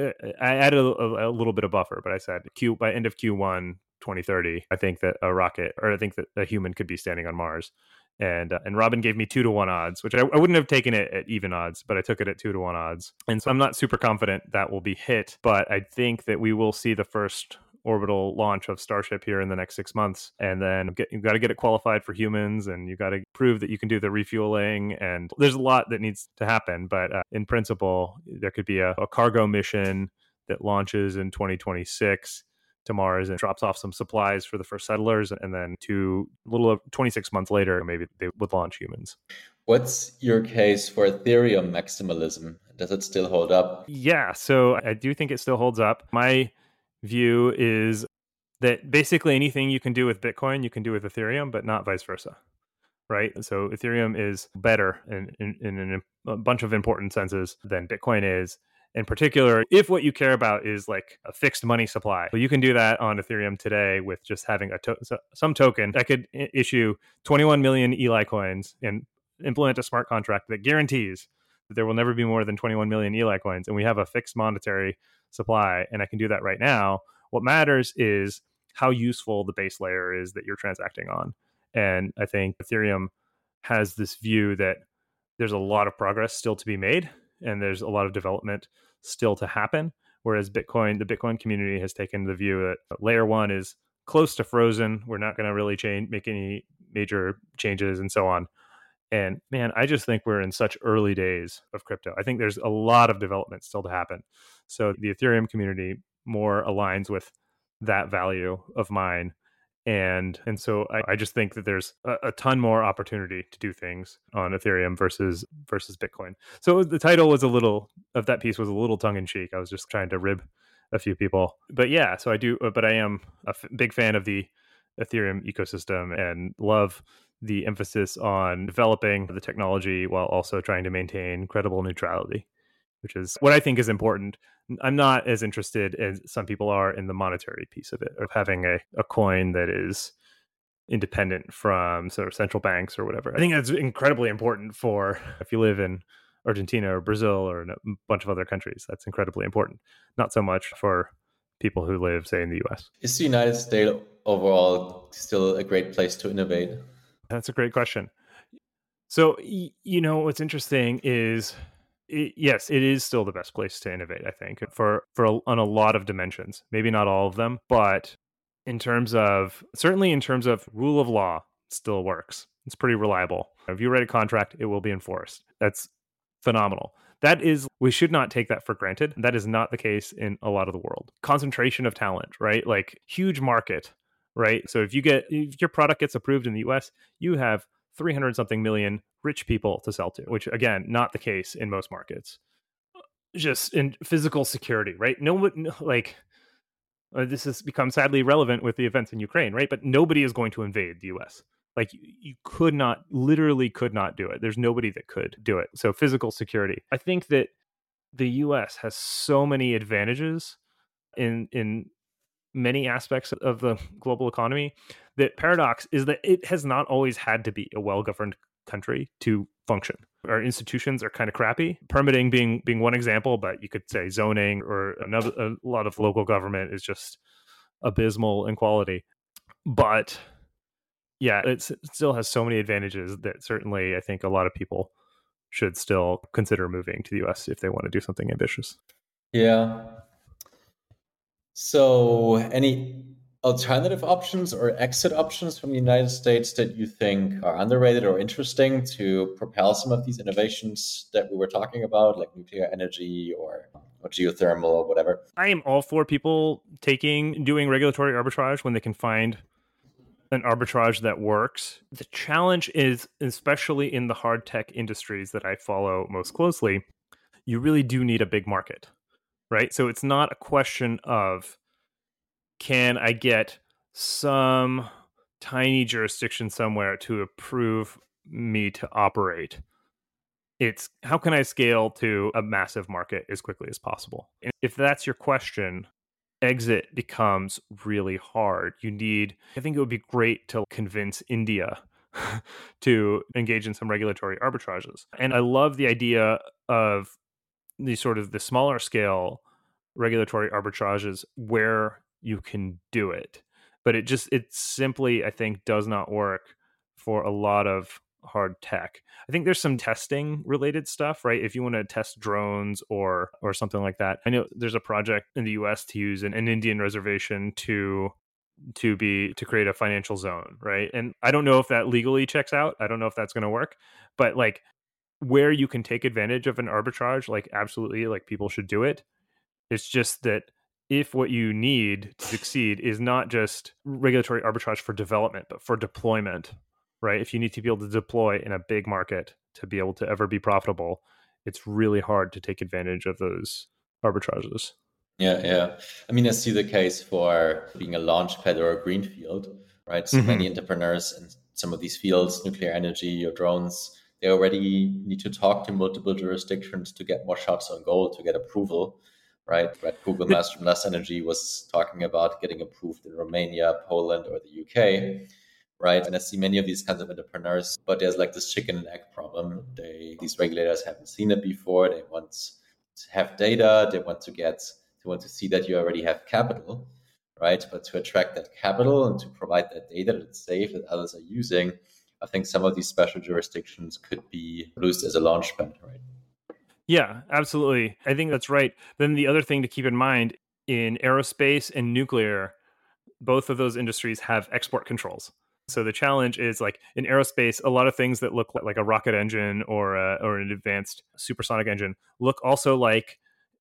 I added a, a little bit of buffer, but I said Q by end of Q1 2030. I think that a rocket or I think that a human could be standing on Mars. And uh, and Robin gave me two to one odds, which I, I wouldn't have taken it at even odds, but I took it at two to one odds. And so I'm not super confident that will be hit, but I think that we will see the first orbital launch of Starship here in the next six months, and then get, you've got to get it qualified for humans, and you've got to prove that you can do the refueling, and there's a lot that needs to happen. But uh, in principle, there could be a, a cargo mission that launches in 2026 to Mars and drops off some supplies for the first settlers, and then two a little 26 months later, maybe they would launch humans. What's your case for Ethereum maximalism? Does it still hold up? Yeah, so I do think it still holds up. My view is that basically anything you can do with Bitcoin, you can do with Ethereum, but not vice versa. Right. So Ethereum is better in, in, in a bunch of important senses than Bitcoin is in particular, if what you care about is like a fixed money supply, well, you can do that on Ethereum today with just having a to- some token that could issue 21 million Eli coins and implement a smart contract that guarantees that there will never be more than 21 million Eli coins, and we have a fixed monetary supply, and I can do that right now. What matters is how useful the base layer is that you're transacting on, and I think Ethereum has this view that there's a lot of progress still to be made and there's a lot of development still to happen. Whereas Bitcoin, the Bitcoin community has taken the view that layer one is close to frozen. We're not going to really change, make any major changes, and so on. And man, I just think we're in such early days of crypto. I think there's a lot of development still to happen. So the Ethereum community more aligns with that value of mine and and so I, I just think that there's a, a, ton more opportunity to do things on Ethereum versus versus Bitcoin. So the title was a little of that piece was a little tongue in cheek. I was just trying to rib a few people, but yeah. So I do, uh, but I am a f- big fan of the Ethereum ecosystem and love the emphasis on developing the technology while also trying to maintain credible neutrality which is what I think is important. I'm not as interested as some people are in the monetary piece of it, of having a, a coin that is independent from sort of central banks or whatever. I think that's incredibly important for if you live in Argentina or Brazil or a bunch of other countries. That's incredibly important. Not so much for people who live, say, in the US. Is the United States overall still a great place to innovate? That's a great question. So, you know, what's interesting is it, yes, it is still the best place to innovate. I think for for on a lot of dimensions. Maybe not all of them, but in terms of certainly in terms of rule of law, still works. It's pretty reliable. If you write a contract, it will be enforced. That's phenomenal. That is, we should not take that for granted. That is not the case in a lot of the world. Concentration of talent, right? Like huge market, right? So if you get if your product gets approved in the US, you have 300 something million rich people to sell to, which again, not the case in most markets. Just in physical security, right? No one, like, uh, this has become sadly relevant with the events in Ukraine, right? But nobody is going to invade the US. Like, you, you could not, literally could not do it. There's nobody that could do it. So, physical security. I think that the US has so many advantages in, in, many aspects of the global economy that paradox is that it has not always had to be a well-governed country to function. Our institutions are kind of crappy. Permitting being being one example, but you could say zoning or another a lot of local government is just abysmal in quality. But yeah, it still has so many advantages that certainly I think a lot of people should still consider moving to the US if they want to do something ambitious. Yeah. So, any alternative options or exit options from the United States that you think are underrated or interesting to propel some of these innovations that we were talking about, like nuclear energy or, or geothermal or whatever? I am all for people taking doing regulatory arbitrage when they can find an arbitrage that works. The challenge is, especially in the hard tech industries that I follow most closely, you really do need a big market, right? So it's not a question of can I get some tiny jurisdiction somewhere to approve me to operate? It's how can I scale to a massive market as quickly as possible? And if that's your question, exit becomes really hard. You need, I think it would be great to convince India to engage in some regulatory arbitrages. And I love the idea of the sort of the smaller scale regulatory arbitrages where you can do it but it just it simply i think does not work for a lot of hard tech. I think there's some testing related stuff, right? If you want to test drones or or something like that. I know there's a project in the US to use an, an Indian reservation to to be to create a financial zone, right? And I don't know if that legally checks out. I don't know if that's going to work, but like where you can take advantage of an arbitrage, like absolutely, like people should do it. It's just that if what you need to succeed is not just regulatory arbitrage for development, but for deployment, right? If you need to be able to deploy in a big market to be able to ever be profitable, it's really hard to take advantage of those arbitrages. Yeah, yeah. I mean, I see the case for being a launch pad or a greenfield, right? So mm-hmm. many entrepreneurs in some of these fields, nuclear energy or drones, they already need to talk to multiple jurisdictions to get more shots on goal, to get approval, right? Right. Kugelmass from Last Energy was talking about getting approved in Romania, Poland, or the UK right? And I see many of these kinds of entrepreneurs, but there's like this chicken and egg problem. They these regulators haven't seen it before. They want to have data. They want to get they want to see that you already have capital, right? But to attract that capital and to provide that data that's safe that others are using, I think some of these special jurisdictions could be used as a launchpad, right? Yeah, absolutely. I think that's right. Then the other thing to keep in mind in aerospace and nuclear, both of those industries have export controls. So the challenge is like in aerospace, a lot of things that look like a rocket engine or a, or an advanced supersonic engine look also like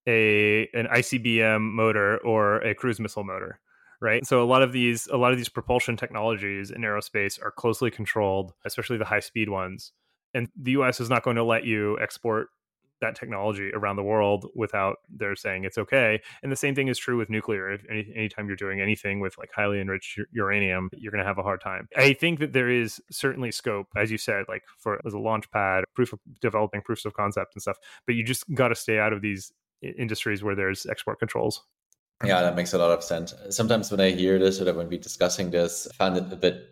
a an ICBM motor or a cruise missile motor, right? So a lot of these a lot of these propulsion technologies in aerospace are closely controlled, especially the high speed ones. And the US is not going to let you export that technology around the world without they're saying it's okay. And the same thing is true with nuclear. If any, anytime you're doing anything with like highly enriched uranium, you're going to have a hard time. I think that there is certainly scope, as you said, like for as a launch pad, proof of developing proofs of concept and stuff. But you just got to stay out of these industries where there's export controls. Yeah, that makes a lot of sense. Sometimes when I hear this or when we're discussing this, I find it a bit,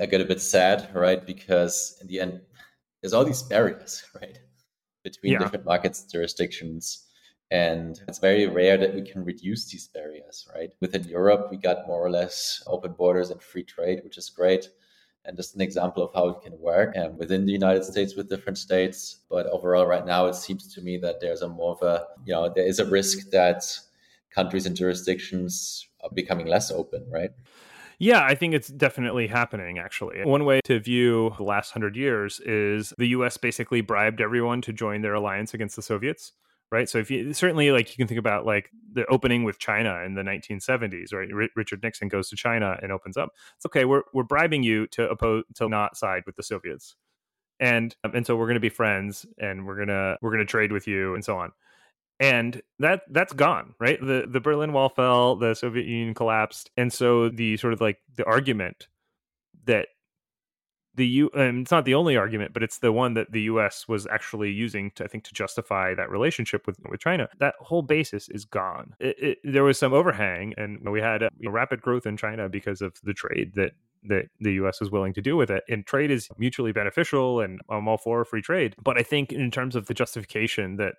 I get a bit sad, right? Because in the end, there's all these barriers, right? Between yeah. different markets jurisdictions. And it's very rare that we can reduce these barriers, right? Within Europe, we got more or less open borders and free trade, which is great. And just an example of how it can work and within the United States with different states. But overall, right now, it seems to me that there's a more of a, you know, there is a risk that countries and jurisdictions are becoming less open, right? Yeah, I think it's definitely happening, actually. One way to view the last hundred years is the US basically bribed everyone to join their alliance against the Soviets right? So if you certainly like you can think about like the opening with china in the 1970s right? R- richard nixon goes to china and opens up. It's okay we're, we're bribing you to oppose to not side with the soviets. And um, and so we're going to be friends and we're going to we're going to trade with you and so on and that that's gone right the the berlin wall fell the soviet union collapsed and so the sort of like the argument that the U and it's not the only argument, but it's the one that the US was actually using to I think to justify that relationship with with China. That whole basis is gone. It, it, there was some overhang, and we had a, rapid growth in China because of the trade that that the US was willing to do with it. And trade is mutually beneficial, and I'm all for free trade. But I think in terms of the justification that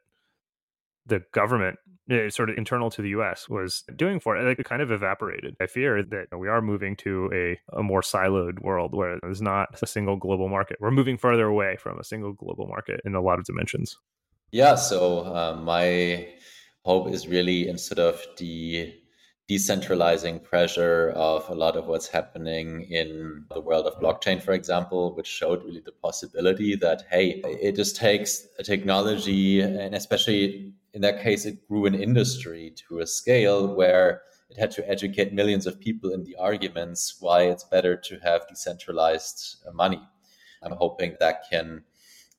the government uh, sort of internal to the US was doing for it, it kind of evaporated. I fear that we are moving to a, a more siloed world where there's not a single global market. We're moving further away from a single global market in a lot of dimensions. Yeah, so uh, my hope is really instead of the decentralizing pressure of a lot of what's happening in the world of blockchain, for example, which showed really the possibility that, hey, it just takes a technology, and especially in that case, it grew an industry to a scale where it had to educate millions of people in the arguments why it's better to have decentralized money. I'm hoping that can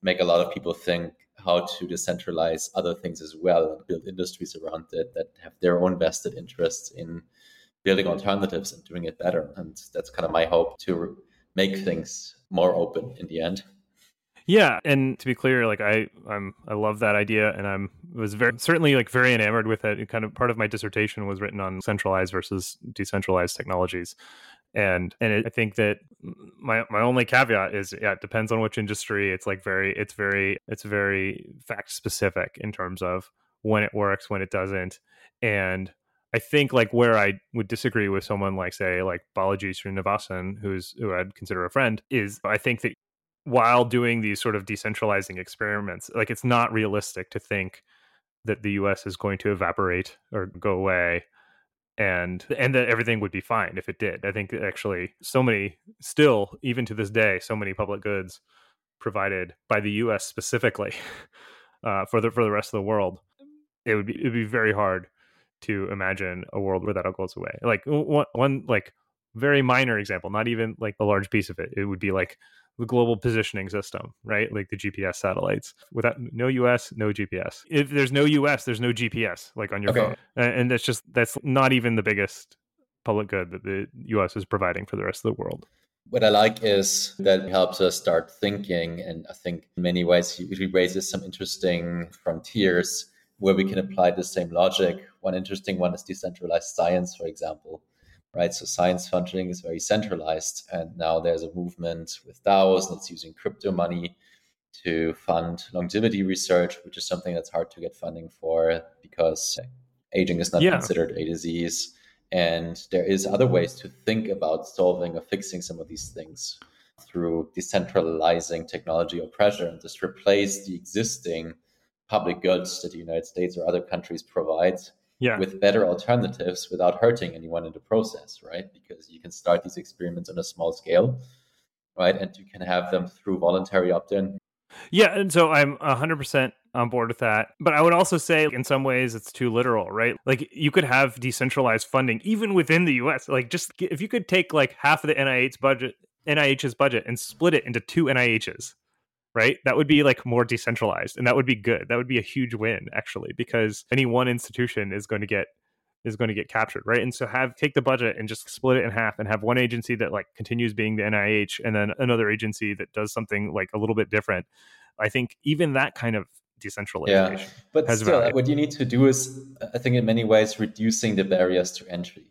make a lot of people think how to decentralize other things as well and build industries around it that have their own vested interests in building alternatives and doing it better. And that's kind of my hope to make things more open in the end. Yeah, and to be clear, like I, I'm, I love that idea, and I'm was very certainly like very enamored with it. kind of part of my dissertation was written on centralized versus decentralized technologies, and and it, I think that my my only caveat is yeah, it depends on which industry. It's like very, it's very, it's very fact specific in terms of when it works, when it doesn't, and I think like where I would disagree with someone like say like Balaji Srinivasan, who's who I'd consider a friend, is I think that while doing these sort of decentralizing experiments. Like it's not realistic to think that the US is going to evaporate or go away and and that everything would be fine if it did. I think actually so many still even to this day so many public goods provided by the US specifically uh, for the for the rest of the world it would be it would be very hard to imagine a world where that all goes away. Like one, one like very minor example, not even like a large piece of it. It would be like the global positioning system, right? Like the GPS satellites. Without no US, no GPS. If there's no US, there's no GPS, like on your okay. phone. And that's just that's not even the biggest public good that the US is providing for the rest of the world. What I like is that it helps us start thinking, and I think in many ways it raises some interesting frontiers where we can apply the same logic. One interesting one is decentralized science, for example right? So science funding is very centralized, and now there's a movement with DAOs that's using crypto money to fund longevity research, which is something that's hard to get funding for because aging is not yeah. considered a disease. And there is other ways to think about solving or fixing some of these things through decentralizing technology or pressure and just replace the existing public goods that the United States or other countries provide yeah. with better alternatives without hurting anyone in the process, right? Because you can start these experiments on a small scale, right? And you can have them through voluntary opt in. Yeah. And so I'm 100% on board with that. But I would also say, in some ways, it's too literal, right? Like you could have decentralized funding even within the US. Like, just if you could take like half of the NIH budget, NIH's budget, and split it into two NIHs, right? That would be like more decentralized and that would be good. That would be a huge win actually because any one institution is going to get is going to get captured, right? And so have take the budget and just split it in half and have one agency that like continues being the NIH and then another agency that does something like a little bit different. I think even that kind of decentralization. Yeah, but still, value. what you need to do is, I think, in many ways, reducing the barriers to entry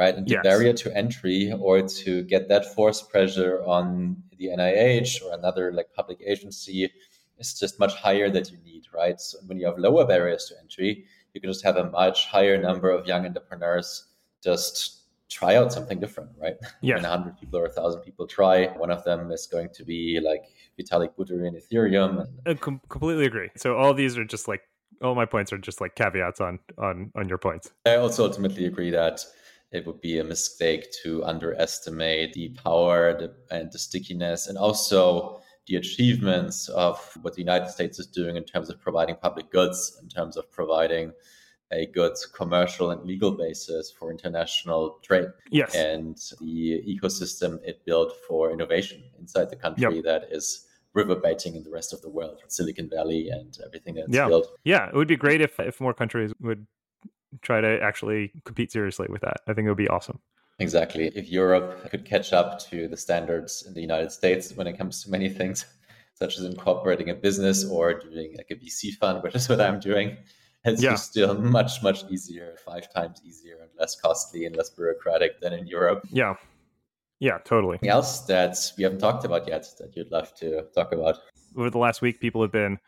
right? And the yes. barrier to entry or to get that force pressure on the NIH or another like public agency is just much higher that you need, right? So when you have lower barriers to entry, you can just have a much higher number of young entrepreneurs just try out something different, right? Yeah. When 100 people or 1,000 people try, one of them is going to be like Vitalik Buterin Ethereum. I uh, com- completely agree. So all these are just like all my points are just like caveats on on on your points. I also ultimately agree that it would be a mistake to underestimate the power the, and the stickiness and also the achievements of what the United States is doing in terms of providing public goods, in terms of providing a good commercial and legal basis for international trade. Yes. And the ecosystem it built for innovation inside the country yep. that is reverberating in the rest of the world, Silicon Valley and everything that's yeah. built. Yeah, it would be great if, if more countries would try to actually compete seriously with that. I think it would be awesome. Exactly. If Europe could catch up to the standards in the United States when it comes to many things, such as incorporating a business or doing like a VC fund, which is what I'm doing, it's yeah. still much, much easier, five times easier and less costly and less bureaucratic than in Europe. Yeah. Yeah, totally. Anything else that we haven't talked about yet that you'd love to talk about? Over the last week, people have been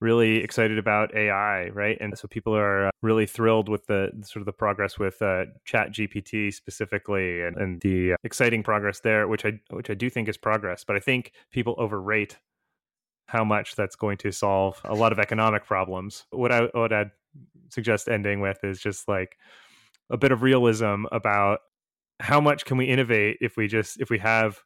really excited about AI, right? And so people are uh, really thrilled with the sort of the progress with uh, Chat GPT specifically, and, and the uh, exciting progress there, which I which I do think is progress. But I think people overrate how much that's going to solve a lot of economic problems. What I what I'd suggest ending with is just like a bit of realism about how much can we innovate if we just if we have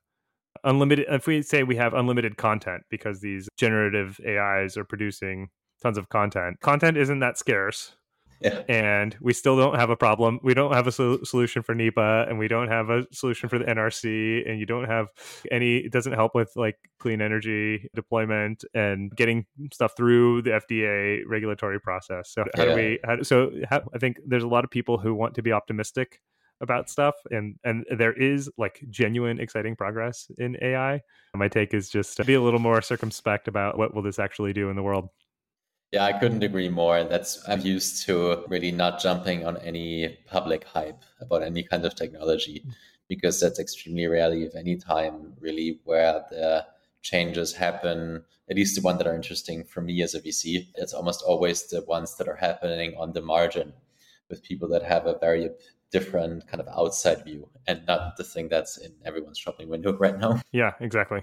unlimited if we say we have unlimited content because these generative ais are producing tons of content content isn't that scarce yeah. and we still don't have a problem we don't have a sol- solution for NEPA and we don't have a solution for the nrc and you don't have any it doesn't help with like clean energy deployment and getting stuff through the fda regulatory process so how yeah. do we how, so how, i think there's a lot of people who want to be optimistic about stuff and and there is like genuine exciting progress in ai my take is just to be a little more circumspect about what will this actually do in the world. Yeah i couldn't agree more that's i'm used to really not jumping on any public hype about any kind of technology mm. because that's extremely rarely if any time really where the changes happen at least the ones that are interesting for me as a vc it's almost always the ones that are happening on the margin with people that have a very different kind of outside view and not the thing that's in everyone's shopping window right now. Yeah, exactly.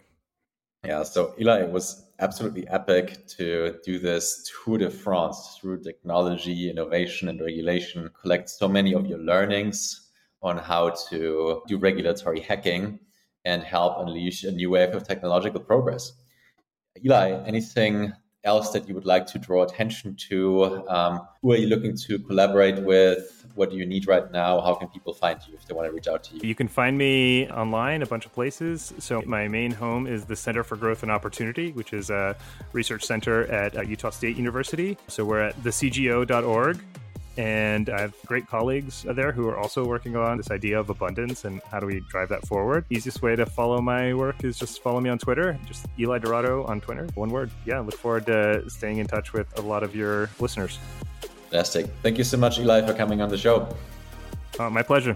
Yeah, so Eli it was absolutely epic to do this tour de France through technology, innovation, and regulation, collect so many of your learnings on how to do regulatory hacking and help unleash a new wave of technological progress. Eli, anything else that you would like to draw attention to? Um, who are you looking to collaborate with? What do you need right now? How can people find you if they want to reach out to you? You can find me online a bunch of places. So, my main home is the Center for Growth and Opportunity, which is a research center at Utah State University. So, we're at thecgo.org. And I have great colleagues there who are also working on this idea of abundance and how do we drive that forward. Easiest way to follow my work is just follow me on Twitter, just Eli Dourado on Twitter, one word. Yeah, look forward to staying in touch with a lot of your listeners. Fantastic. Thank you so much, Eli, for coming on the show. Uh, my pleasure.